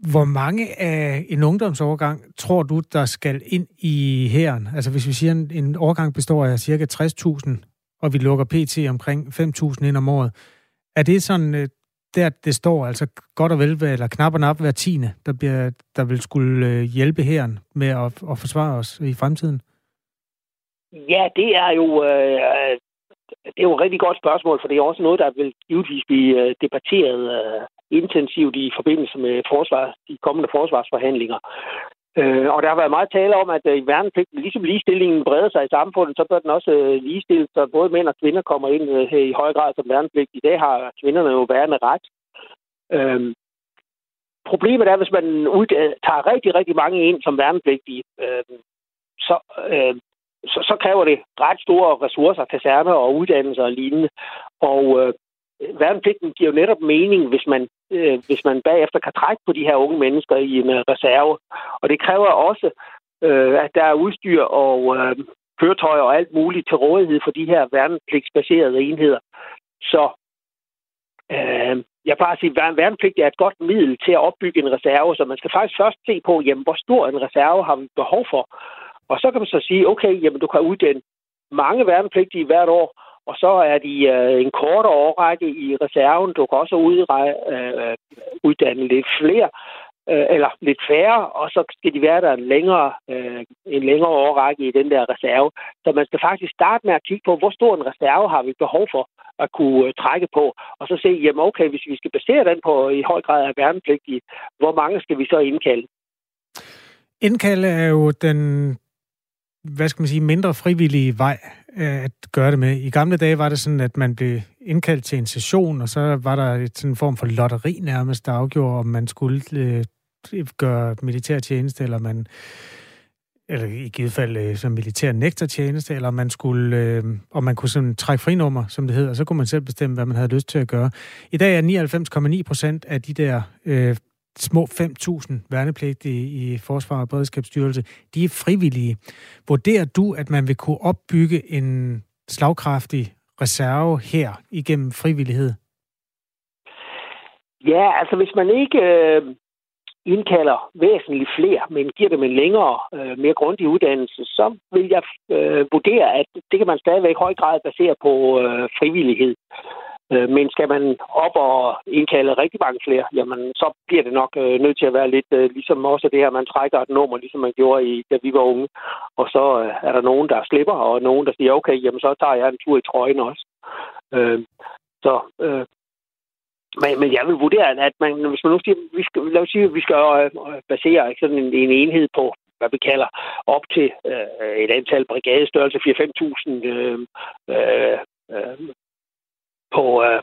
Hvor mange af en ungdomsovergang tror du, der skal ind i hæren? Altså hvis vi siger, en, en årgang består af cirka 60.000, og vi lukker PT omkring 5.000 ind om året. Er det sådan, øh, der det står, altså godt og vel, eller knap og nap hver tiende, der, bliver, der vil skulle øh, hjælpe hæren med at, at forsvare os i fremtiden? Ja, det er jo øh, det er jo et rigtig godt spørgsmål, for det er også noget, der vil givetvis blive øh, debatteret øh, intensivt i forbindelse med forsvar, de kommende forsvarsforhandlinger. Øh, og der har været meget tale om, at øh, i værnepligten, ligesom ligestillingen breder sig i samfundet, så bør den også øh, ligestilles, så både mænd og kvinder kommer ind øh, i høj grad som værnepligt. I dag har kvinderne jo værende ret. Øh, problemet er, hvis man ud- øh, tager rigtig, rigtig mange ind som værnepligtige, øh, så, øh, så, så kræver det ret store ressourcer, kaserner og uddannelser og lignende. Og øh, værnepligten giver jo netop mening, hvis man, øh, hvis man bagefter kan trække på de her unge mennesker i en øh, reserve. Og det kræver også, øh, at der er udstyr og øh, køretøjer og alt muligt til rådighed for de her værnepligtsbaserede enheder. Så øh, jeg bare sige, at værnepligt er et godt middel til at opbygge en reserve, så man skal faktisk først se på, jamen, hvor stor en reserve har vi behov for. Og så kan man så sige, okay, jamen, du kan uddanne mange værnepligtige hvert år, og så er de øh, en kortere årrække i reserven. Du kan også øh, øh, uddanne lidt flere, øh, eller lidt færre, og så skal de være der en længere, øh, en længere årrække i den der reserve. Så man skal faktisk starte med at kigge på, hvor stor en reserve har vi behov for at kunne øh, trække på, og så se, jamen okay, hvis vi skal basere den på i høj grad af værnepligtige, hvor mange skal vi så indkalde? Indkalde er jo den hvad skal man sige, mindre frivillige vej øh, at gøre det med. I gamle dage var det sådan, at man blev indkaldt til en session, og så var der et sådan en form for lotteri nærmest, der afgjorde, om man skulle øh, gøre militær tjeneste, eller man eller i givet fald øh, som militær nektartjeneste, eller man skulle, øh, om man kunne sådan trække frinummer, som det hedder, så kunne man selv bestemme, hvad man havde lyst til at gøre. I dag er 99,9 procent af de der øh, små 5.000 værnepligtige i Forsvar og Beredskabsstyrelse, de er frivillige. Vurderer du, at man vil kunne opbygge en slagkraftig reserve her igennem frivillighed? Ja, altså hvis man ikke øh, indkalder væsentligt flere, men giver dem en længere, øh, mere grundig uddannelse, så vil jeg øh, vurdere, at det kan man stadigvæk i høj grad basere på øh, frivillighed. Øh, men skal man op og indkalde rigtig mange flere, jamen så bliver det nok øh, nødt til at være lidt øh, ligesom også det her, man trækker et nummer, ligesom man gjorde, i, da vi var unge. Og så øh, er der nogen, der slipper, og nogen, der siger, okay, jamen så tager jeg en tur i trøjen også. Øh, så øh, men, men jeg vil vurdere, at man, hvis man nu siger, vi skal, lad os sige, at vi skal øh, øh, basere sådan en, en enhed på, hvad vi kalder, op til øh, et antal brigadestørrelse, 4-5.000 øh, øh, øh på, øh,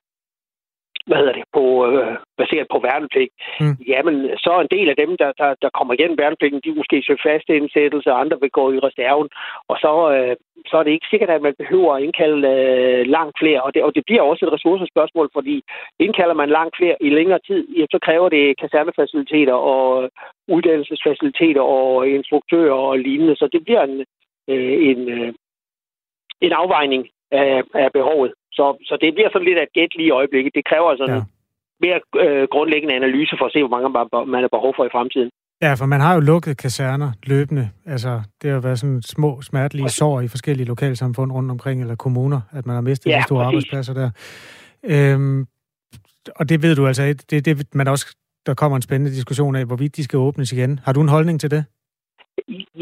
hvad hedder det, på, øh, baseret på værnepligt, mm. jamen så er en del af dem, der, der, der kommer igennem værnepligten, de måske søger fast indsættelse, og andre vil gå i reserven, og så, øh, så er det ikke sikkert, at man behøver at indkalde øh, langt flere, og det, og det bliver også et ressourcespørgsmål, fordi indkalder man langt flere i længere tid, ja, så kræver det kasernefaciliteter og uddannelsesfaciliteter og instruktører og lignende, så det bliver en, øh, en, øh, en afvejning af, af behovet. Så, så det bliver sådan lidt at gæt lige i øjeblikket. Det kræver altså ja. mere øh, grundlæggende analyse for at se, hvor mange man har behov for i fremtiden. Ja, for man har jo lukket kaserner løbende. Altså, det har været sådan små, smertelige sår i forskellige lokalsamfund rundt omkring, eller kommuner, at man har mistet ja, de store præcis. arbejdspladser der. Øhm, og det ved du altså, det, det, man også, der kommer en spændende diskussion af, hvorvidt de skal åbnes igen. Har du en holdning til det?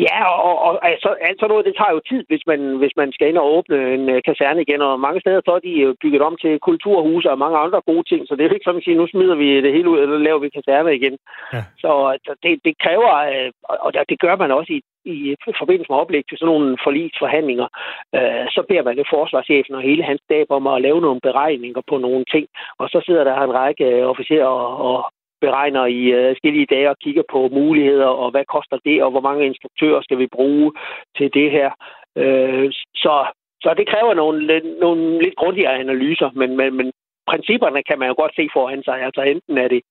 Ja, og, og altså, altså noget, det tager jo tid, hvis man, hvis man skal ind og åbne en uh, kaserne igen, og mange steder så er de bygget om til kulturhuse og mange andre gode ting, så det er jo ikke sådan at sige, nu smider vi det hele ud, eller laver vi kaserner igen. Ja. Så det, det kræver, uh, og det gør man også i, i forbindelse med oplæg til sådan nogle forlisforhandlinger, uh, så beder man det forsvarschefen og hele hans stab om at lave nogle beregninger på nogle ting, og så sidder der en række officerer og, og beregner i øh, forskellige dage og kigger på muligheder, og hvad koster det, og hvor mange instruktører skal vi bruge til det her. Øh, så, så det kræver nogle, nogle lidt grundigere analyser, men, men, men principperne kan man jo godt se foran sig. Altså enten er det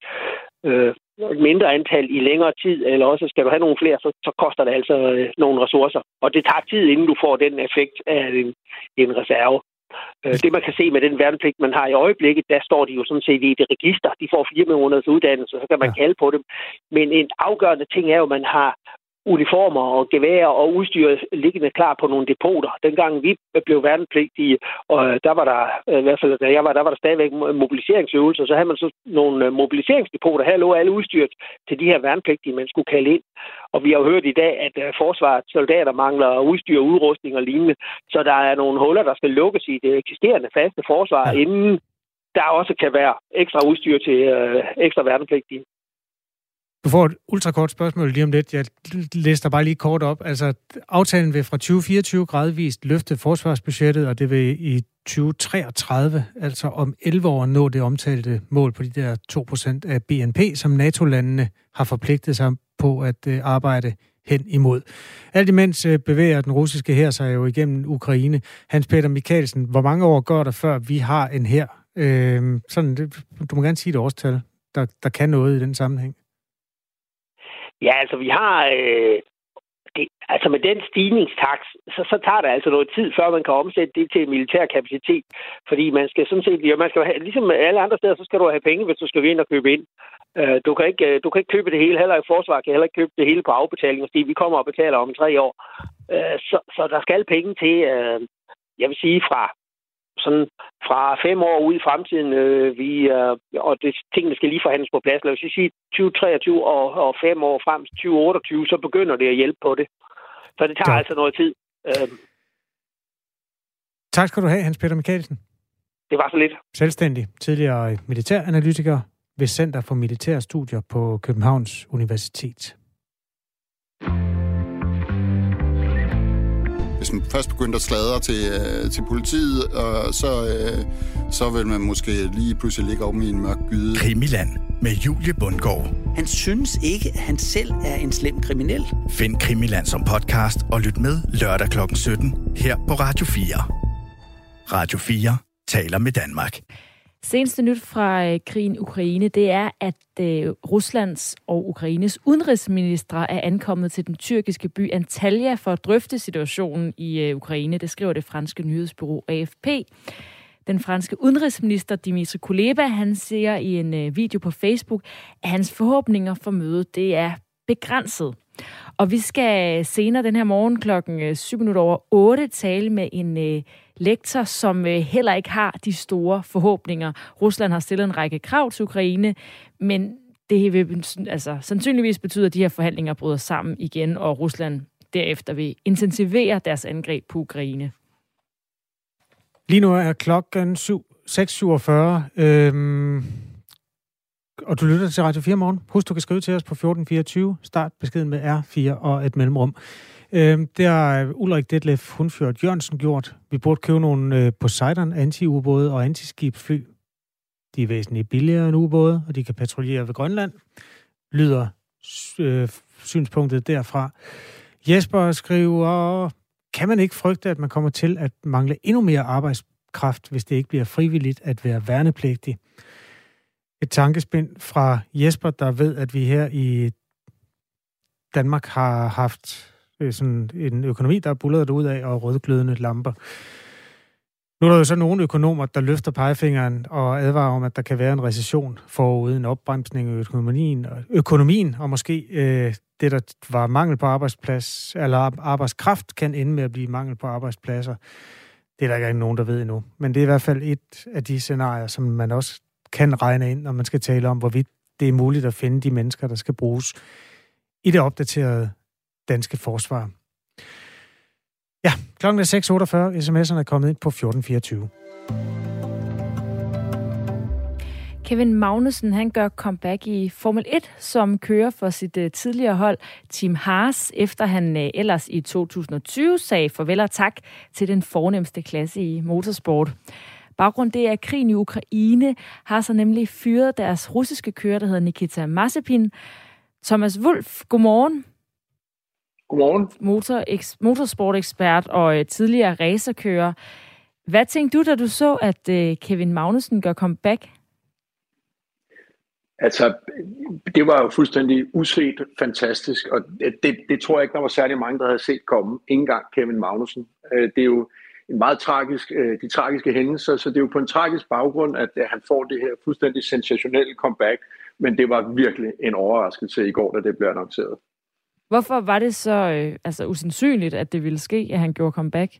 øh, et mindre antal i længere tid, eller også skal du have nogle flere, så, så koster det altså øh, nogle ressourcer. Og det tager tid, inden du får den effekt af en, en reserve. Øh, det, man kan se med den værnepligt, man har i øjeblikket, der står de jo sådan set i det register. De får fire måneders uddannelse, så kan man ja. kalde på dem. Men en afgørende ting er jo, at man har uniformer og geværer og udstyr liggende klar på nogle depoter. Dengang vi blev værnepligtige, og der var der, øh, i hvert fald da jeg var, der var der stadigvæk mobiliseringsøvelser, så havde man så nogle øh, mobiliseringsdepoter. Her lå alle udstyret til de her værnepligtige, man skulle kalde ind. Og vi har jo hørt i dag, at øh, forsvaret soldater mangler udstyr, udrustning og lignende, så der er nogle huller, der skal lukkes i det eksisterende faste forsvar, inden der også kan være ekstra udstyr til øh, ekstra værnepligtige. Du får et ultrakort spørgsmål lige om lidt. Jeg læser bare lige kort op. Altså, aftalen vil fra 2024 gradvist løfte forsvarsbudgettet, og det vil i 2033, altså om 11 år, nå det omtalte mål på de der 2% af BNP, som NATO-landene har forpligtet sig på at øh, arbejde hen imod. Alt imens øh, bevæger den russiske her sig jo igennem Ukraine. Hans Peter Mikkelsen, hvor mange år går der, før vi har en her? Øh, sådan, du må gerne sige et årstal, der, der kan noget i den sammenhæng. Ja, altså vi har... Øh, det, altså med den stigningstakt, så, så tager det altså noget tid, før man kan omsætte det til militær kapacitet. Fordi man skal sådan set, ja, man skal have, ligesom alle andre steder, så skal du have penge, hvis du skal ind og købe ind. Øh, du, kan ikke, øh, du kan ikke købe det hele, heller i forsvar kan heller ikke købe det hele på afbetaling, fordi vi kommer og betaler om tre år. Øh, så, så der skal penge til, øh, jeg vil sige, fra sådan fra fem år ud i fremtiden, øh, vi, øh, og det, tingene skal lige forhandles på plads. Lad os sige 2023 og, og fem år frem til 2028, så begynder det at hjælpe på det. Så det tager ja. altså noget tid. Øh. Tak skal du have, Hans Peter Mikkelsen. Det var så lidt. Selvstændig, tidligere militæranalytiker ved Center for Militære Studier på Københavns Universitet. Hvis man først begyndte at sladre til, øh, til politiet, og så, øh, så vil man måske lige pludselig ligge om i en mørk gyde. Krimiland med Julie Bundgaard. Han synes ikke, at han selv er en slem kriminel. Find Krimiland som podcast og lyt med lørdag kl. 17 her på Radio 4. Radio 4 taler med Danmark. Seneste nyt fra øh, krigen i Ukraine, det er, at øh, Ruslands og Ukraines udenrigsministre er ankommet til den tyrkiske by Antalya for at drøfte situationen i øh, Ukraine. Det skriver det franske nyhedsbureau AFP. Den franske udenrigsminister Dimitri Kuleba, han siger i en video på Facebook, at hans forhåbninger for mødet, det er begrænset. Og vi skal senere den her morgen klokken 7 minutter over 8 tale med en lektor, som øh, heller ikke har de store forhåbninger. Rusland har stillet en række krav til Ukraine, men det vil altså, sandsynligvis betyde, at de her forhandlinger bryder sammen igen, og Rusland derefter vil intensivere deres angreb på Ukraine. Lige nu er klokken 6.47, øhm, og du lytter til Radio 4 morgen. Husk, du kan skrive til os på 1424. Start beskeden med R4 og et mellemrum. Øh, det har øh, Ulrik Detlef Hundfjord Jørgensen gjort. Vi burde købe nogle øh, Poseidon anti-ubåde og antiskibfly. De er væsentligt billigere end ubåde, og de kan patruljere ved Grønland. Lyder øh, synspunktet derfra. Jesper skriver, kan man ikke frygte, at man kommer til at mangle endnu mere arbejdskraft, hvis det ikke bliver frivilligt at være værnepligtig? Et tankespind fra Jesper, der ved, at vi her i Danmark har haft øh, sådan en økonomi, der er bullet ud af, og rødglødende lamper. Nu er der jo så nogle økonomer, der løfter pegefingeren og advarer om, at der kan være en recession forud, en opbremsning af økonomien, og, økonomien, og måske øh, det, der var mangel på arbejdsplads, eller arbejdskraft, kan ende med at blive mangel på arbejdspladser. Det er der ikke nogen, der ved endnu. Men det er i hvert fald et af de scenarier, som man også kan regne ind, når man skal tale om, hvorvidt det er muligt at finde de mennesker, der skal bruges i det opdaterede danske forsvar. Ja, klokken er 6.48. SMS'erne er kommet ind på 1424. Kevin Magnussen han gør comeback i Formel 1, som kører for sit uh, tidligere hold Team Haas, efter han uh, ellers i 2020 sagde farvel og tak til den fornemmeste klasse i motorsport. Baggrund det er, at krigen i Ukraine har så nemlig fyret deres russiske kører, der hedder Nikita Mazepin. Thomas Wolf, godmorgen. Godmorgen. Motor, motorsportekspert og øh, tidligere racerkører. Hvad tænkte du, da du så, at øh, Kevin Magnussen gør comeback? Altså, det var jo fuldstændig uset fantastisk, og det, det tror jeg ikke, der var særlig mange, der havde set komme. Ingen gang Kevin Magnussen. Øh, det er jo en meget tragisk, de tragiske hændelser, så det er jo på en tragisk baggrund, at han får det her fuldstændig sensationelle comeback, men det var virkelig en overraskelse i går, da det blev annonceret. Hvorfor var det så øh, altså usandsynligt, at det ville ske, at han gjorde comeback?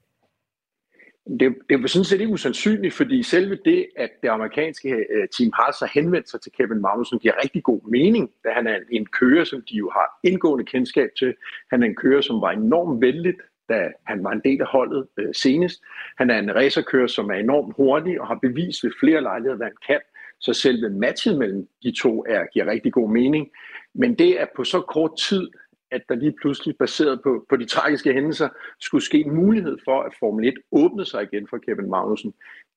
Det, det var sådan set ikke usandsynligt, fordi selve det, at det amerikanske øh, team har så henvendt sig til Kevin Magnussen, giver rigtig god mening, da han er en kører, som de jo har indgående kendskab til. Han er en kører, som var enormt vældigt, da han var en del af holdet øh, senest. Han er en racerkører, som er enormt hurtig og har bevist ved flere lejligheder, hvad han kan. Så selve matchet mellem de to er, giver rigtig god mening. Men det er på så kort tid, at der lige pludselig, baseret på, på de tragiske hændelser, skulle ske en mulighed for, at Formel 1 åbnede sig igen for Kevin Magnussen.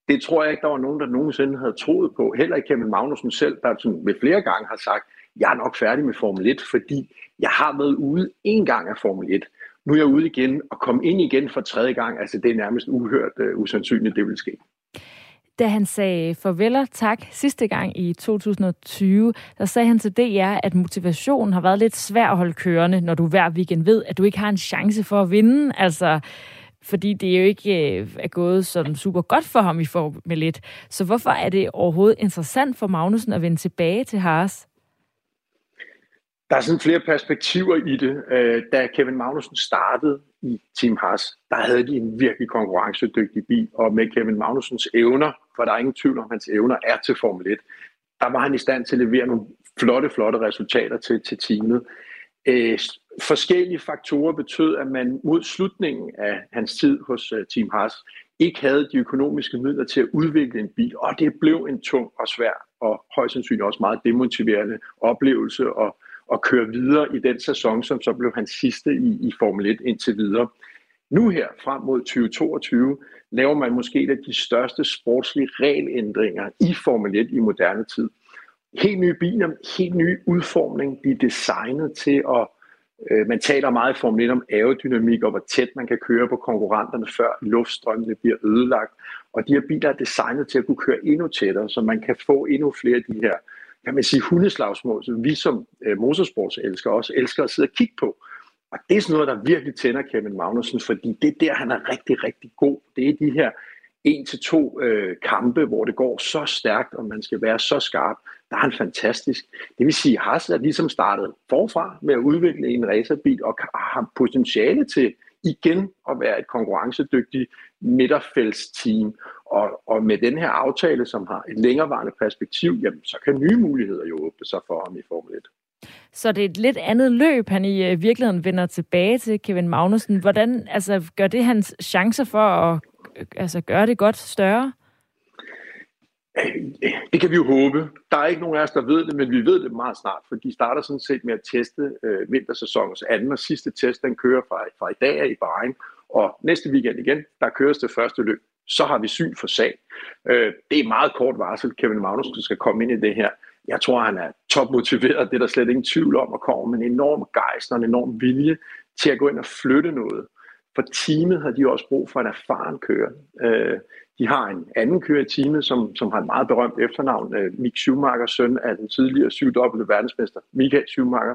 Det tror jeg ikke, der var nogen, der nogensinde havde troet på. Heller ikke Kevin Magnussen selv, der sådan ved flere gange har sagt, jeg er nok færdig med Formel 1, fordi jeg har været ude en gang af Formel 1. Nu er jeg ude igen og komme ind igen for tredje gang. Altså, det er nærmest uhørt uh, usandsynligt, det vil ske. Da han sagde farvel og tak sidste gang i 2020, der sagde han til DR, at motivationen har været lidt svær at holde kørende, når du hver weekend ved, at du ikke har en chance for at vinde. Altså, fordi det jo ikke øh, er gået sådan super godt for ham i Formel 1. Så hvorfor er det overhovedet interessant for Magnussen at vende tilbage til Haas? Der er sådan flere perspektiver i det. Øh, da Kevin Magnussen startede i Team Haas, der havde de en virkelig konkurrencedygtig bil, og med Kevin Magnussens evner, for der er ingen tvivl om, at hans evner er til Formel 1, der var han i stand til at levere nogle flotte, flotte resultater til, til teamet. Øh, forskellige faktorer betød, at man mod slutningen af hans tid hos uh, Team Haas ikke havde de økonomiske midler til at udvikle en bil, og det blev en tung og svær og højst sandsynligt også meget demotiverende oplevelse at, at køre videre i den sæson, som så blev hans sidste i, i Formel 1 indtil videre. Nu her, frem mod 2022, laver man måske et af de største sportslige regelændringer i Formel 1 i moderne tid. Helt nye biler, helt ny udformning, de er designet til at øh, man taler meget i Formel 1 om aerodynamik og hvor tæt man kan køre på konkurrenterne, før luftstrømmene bliver ødelagt. Og de her biler er designet til at kunne køre endnu tættere, så man kan få endnu flere af de her kan man sige, hundeslagsmål, som vi som øh, motorsportselskere også elsker at sidde og kigge på. Og det er sådan noget, der virkelig tænder Kevin Magnussen, fordi det er der, han er rigtig, rigtig god. Det er de her en til to øh, kampe, hvor det går så stærkt, og man skal være så skarp. Der er han fantastisk. Det vil sige, at Haas er ligesom startet forfra med at udvikle en racerbil, og har potentiale til igen at være et konkurrencedygtigt midterfældsteam. Og, og med den her aftale, som har et længerevarende perspektiv, jamen, så kan nye muligheder jo åbne sig for ham i Formel 1. Så det er et lidt andet løb, han i øh, virkeligheden vender tilbage til, Kevin Magnussen. Hvordan altså, gør det hans chancer for at øh, altså, gøre det godt større? Det kan vi jo håbe. Der er ikke nogen af os, der ved det, men vi ved det meget snart, for de starter sådan set med at teste øh, vintersæsonens anden og sidste test. Den kører fra, fra i dag af i Bahrain, og næste weekend igen, der køres det første løb. Så har vi syn for sag. Øh, det er meget kort varsel, Kevin Magnussen skal komme ind i det her. Jeg tror, han er topmotiveret. Det er der slet ingen tvivl om at komme med en enorm gejst og en enorm vilje til at gå ind og flytte noget. For teamet har de også brug for en erfaren kører. Øh, de har en anden kører i teamet, som, som har et meget berømt efternavn, øh, Mick Schumacher, søn af den tidligere syvdobbelte verdensmester, Michael Schumacher.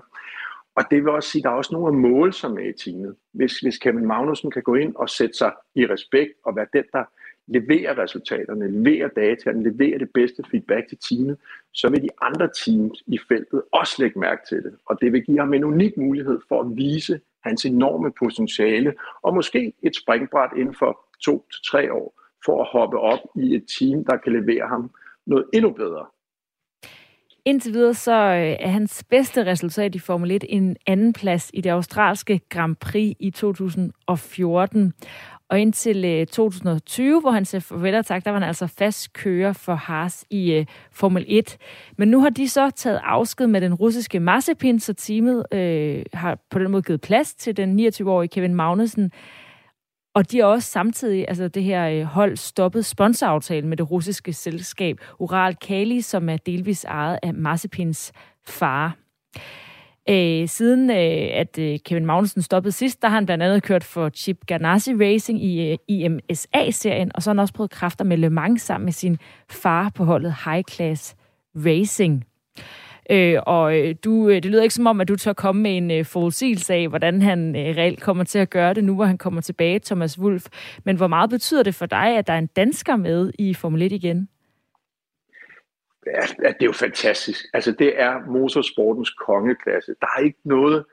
Og det vil også sige, at der er også nogle af mål, som er i teamet. Hvis, hvis Kevin Magnussen kan gå ind og sætte sig i respekt og være den, der leverer resultaterne, leverer dataen, leverer det bedste feedback til teamet, så vil de andre teams i feltet også lægge mærke til det. Og det vil give ham en unik mulighed for at vise hans enorme potentiale, og måske et springbræt inden for to til tre år, for at hoppe op i et team, der kan levere ham noget endnu bedre. Indtil videre så øh, er hans bedste resultat i Formel 1 en anden plads i det australske Grand Prix i 2014. Og indtil øh, 2020, hvor han sagde farvel og tak, der var han altså fast kører for Haas i øh, Formel 1. Men nu har de så taget afsked med den russiske Mazepin, så teamet øh, har på den måde givet plads til den 29-årige Kevin Magnussen. Og de har også samtidig, altså det her øh, hold, stoppet sponsoraftalen med det russiske selskab Ural Kali, som er delvis ejet af Mazepins far. Øh, siden øh, at øh, Kevin Magnussen stoppede sidst, der har han blandt andet kørt for Chip Ganassi Racing i øh, IMSA-serien, og så har han også prøvet kræfter med Le Mans sammen med sin far på holdet High Class Racing. Øh, og øh, du, øh, det lyder ikke som om, at du tør komme med en øh, forudsigelse af, hvordan han øh, reelt kommer til at gøre det nu, hvor han kommer tilbage, Thomas Wulf. Men hvor meget betyder det for dig, at der er en dansker med i Formel 1 igen? Ja, det er jo fantastisk. Altså, det er motorsportens kongeklasse. Der er ikke noget,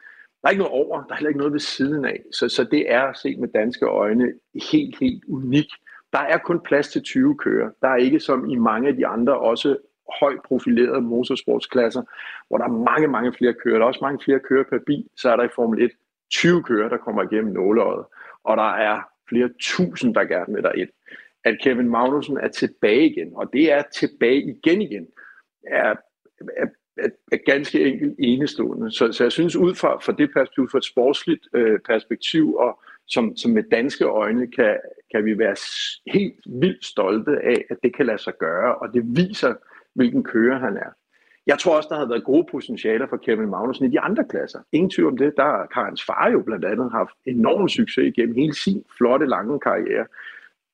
der er ikke noget over, der er heller ikke noget ved siden af. Så, så det er set med danske øjne helt, helt unikt. Der er kun plads til 20 kører. Der er ikke som i mange af de andre også højt profilerede motorsportsklasser, hvor der er mange, mange flere kører. Der er også mange flere kører per bil. Så er der i Formel 1 20 kører, der kommer igennem nåleøjet. Og der er flere tusind, der gerne vil derind. At Kevin Magnussen er tilbage igen, og det er tilbage igen igen, er, er, er, er ganske enkelt enestående. Så, så jeg synes ud fra, fra det perspektiv, fra et sportsligt øh, perspektiv, og som, som med danske øjne kan, kan vi være helt vildt stolte af, at det kan lade sig gøre, og det viser, hvilken kører han er. Jeg tror også, der havde været gode potentialer for Kevin Magnussen i de andre klasser. Ingen tvivl om det. Der har hans far jo blandt andet haft enorm succes igennem hele sin flotte, lange karriere.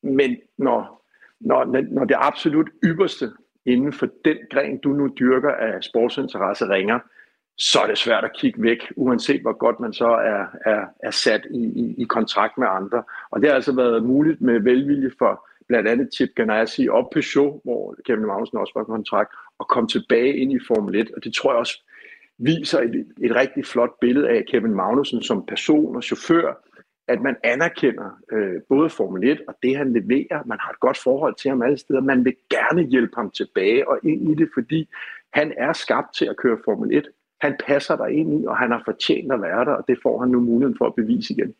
Men når, når, når det absolut ypperste inden for den gren, du nu dyrker af sportsinteresse ringer, så er det svært at kigge væk, uanset hvor godt man så er, er, er sat i, i, i kontrakt med andre. Og det har altså været muligt med velvilje for blandt andet Chip Ganassi og Peugeot, hvor Kevin Magnussen også var kontrakt, og komme tilbage ind i Formel 1. Og det tror jeg også viser et, et rigtig flot billede af Kevin Magnussen som person og chauffør, at man anerkender øh, både Formel 1 og det, han leverer. Man har et godt forhold til ham alle steder. Man vil gerne hjælpe ham tilbage og ind i det, fordi han er skabt til at køre Formel 1. Han passer der ind i, og han har fortjent at være der, og det får han nu muligheden for at bevise igen.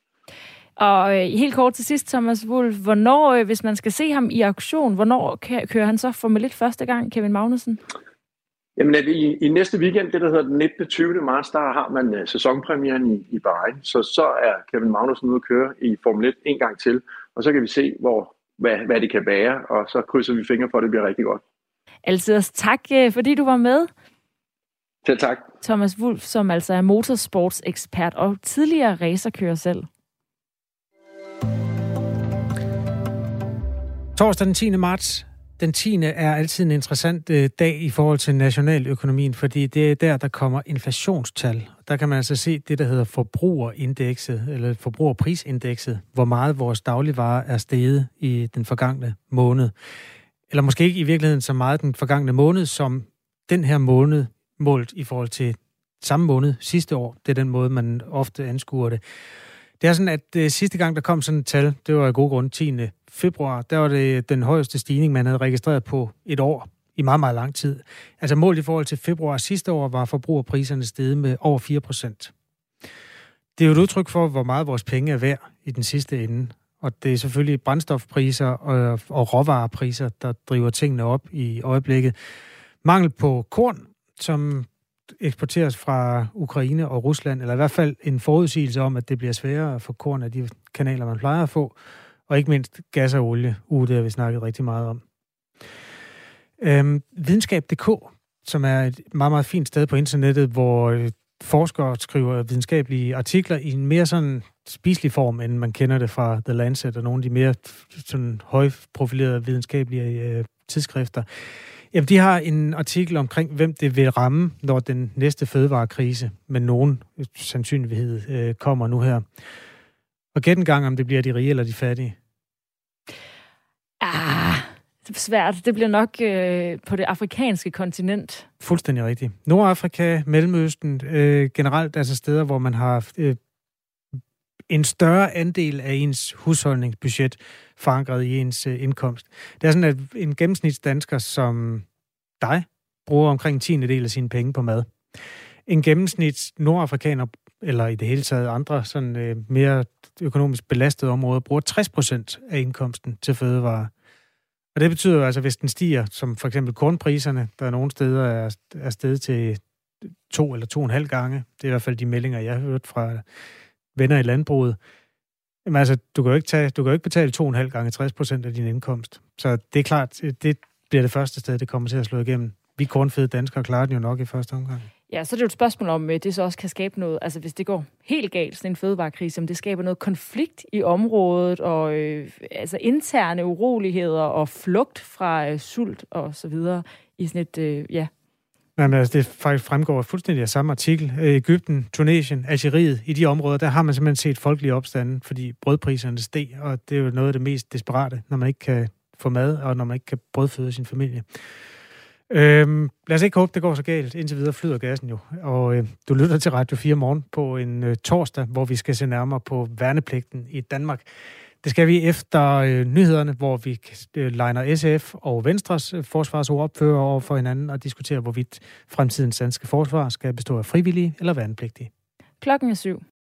Og øh, helt kort til sidst, Thomas Wolf, hvornår, øh, hvis man skal se ham i auktion, hvornår kører han så Formel 1 første gang, Kevin Magnussen? Jamen, i, i næste weekend, det der hedder den 19. 20. marts, der har man uh, sæsonpremieren i, i Bahrain. Så så er Kevin Magnussen ude at køre i Formel 1 en gang til, og så kan vi se, hvor, hvad, hvad det kan være, og så krydser vi fingre for, at det bliver rigtig godt. Altid tak, fordi du var med. Selv tak. Thomas Wulf, som altså er motorsportsekspert og tidligere racerkører selv. Torsdag den 10. marts. Den 10. er altid en interessant øh, dag i forhold til nationaløkonomien, fordi det er der, der kommer inflationstal. Der kan man altså se det, der hedder forbrugerindekset, eller forbrugerprisindekset, hvor meget vores dagligvarer er steget i den forgangne måned. Eller måske ikke i virkeligheden så meget den forgangne måned, som den her måned målt i forhold til samme måned sidste år. Det er den måde, man ofte anskuer det. Det er sådan, at øh, sidste gang, der kom sådan et tal, det var i god grund 10 februar, der var det den højeste stigning, man havde registreret på et år i meget, meget lang tid. Altså målt i forhold til februar sidste år, var forbrugerpriserne steget med over 4 procent. Det er jo et udtryk for, hvor meget vores penge er værd i den sidste ende. Og det er selvfølgelig brændstofpriser og, og råvarepriser, der driver tingene op i øjeblikket. Mangel på korn, som eksporteres fra Ukraine og Rusland, eller i hvert fald en forudsigelse om, at det bliver sværere at få korn af de kanaler, man plejer at få, og ikke mindst gas og olie, U, det har vi snakket rigtig meget om. Øhm, videnskab.dk, som er et meget, meget fint sted på internettet, hvor øh, forskere skriver videnskabelige artikler i en mere sådan spiselig form, end man kender det fra The Lancet og nogle af de mere sådan højprofilerede videnskabelige øh, tidsskrifter. Jamen, de har en artikel omkring, hvem det vil ramme, når den næste fødevarekrise med nogen sandsynlighed øh, kommer nu her. Og gæt en gang, om det bliver de rige eller de fattige. Ah, det er svært. Det bliver nok øh, på det afrikanske kontinent. Fuldstændig rigtigt. Nordafrika, Mellemøsten, øh, generelt altså steder, hvor man har øh, en større andel af ens husholdningsbudget forankret i ens øh, indkomst. Det er sådan, at en gennemsnitsdansker som dig bruger omkring en tiende del af sine penge på mad. En gennemsnits nordafrikaner, eller i det hele taget andre sådan, øh, mere økonomisk belastede områder, bruger 60 procent af indkomsten til fødevarer. Og det betyder jo altså, hvis den stiger, som for eksempel kornpriserne, der er nogle steder er, er steget til to eller to og en halv gange. Det er i hvert fald de meldinger, jeg har hørt fra venner i landbruget. Jamen altså, du kan jo ikke, tage, du kan jo ikke betale 2,5 gange 60 procent af din indkomst. Så det er klart, det bliver det første sted, det kommer til at slå igennem. Vi kornfede danskere klarer den jo nok i første omgang. Ja, så er det jo et spørgsmål om, at det så også kan skabe noget, altså hvis det går helt galt, sådan en fødevarekrise, om det skaber noget konflikt i området, og øh, altså interne uroligheder og flugt fra øh, sult og så videre i sådan et, øh, ja, Jamen, altså, det faktisk fremgår fuldstændig af samme artikel. Øh, Ægypten, Tunesien, Algeriet, i de områder, der har man simpelthen set folkelige opstande, fordi brødpriserne steg, og det er jo noget af det mest desperate, når man ikke kan få mad, og når man ikke kan brødføde sin familie. Øhm, lad os ikke håbe, det går så galt. Indtil videre flyder gassen jo. Og øh, du lytter til Radio 4 morgen på en øh, torsdag, hvor vi skal se nærmere på værnepligten i Danmark. Det skal vi efter øh, nyhederne, hvor vi øh, legner SF og Venstres øh, forsvarsordfører over for hinanden og diskuterer, hvorvidt fremtidens danske forsvar skal bestå af frivillige eller værnepligtige. Klokken er syv.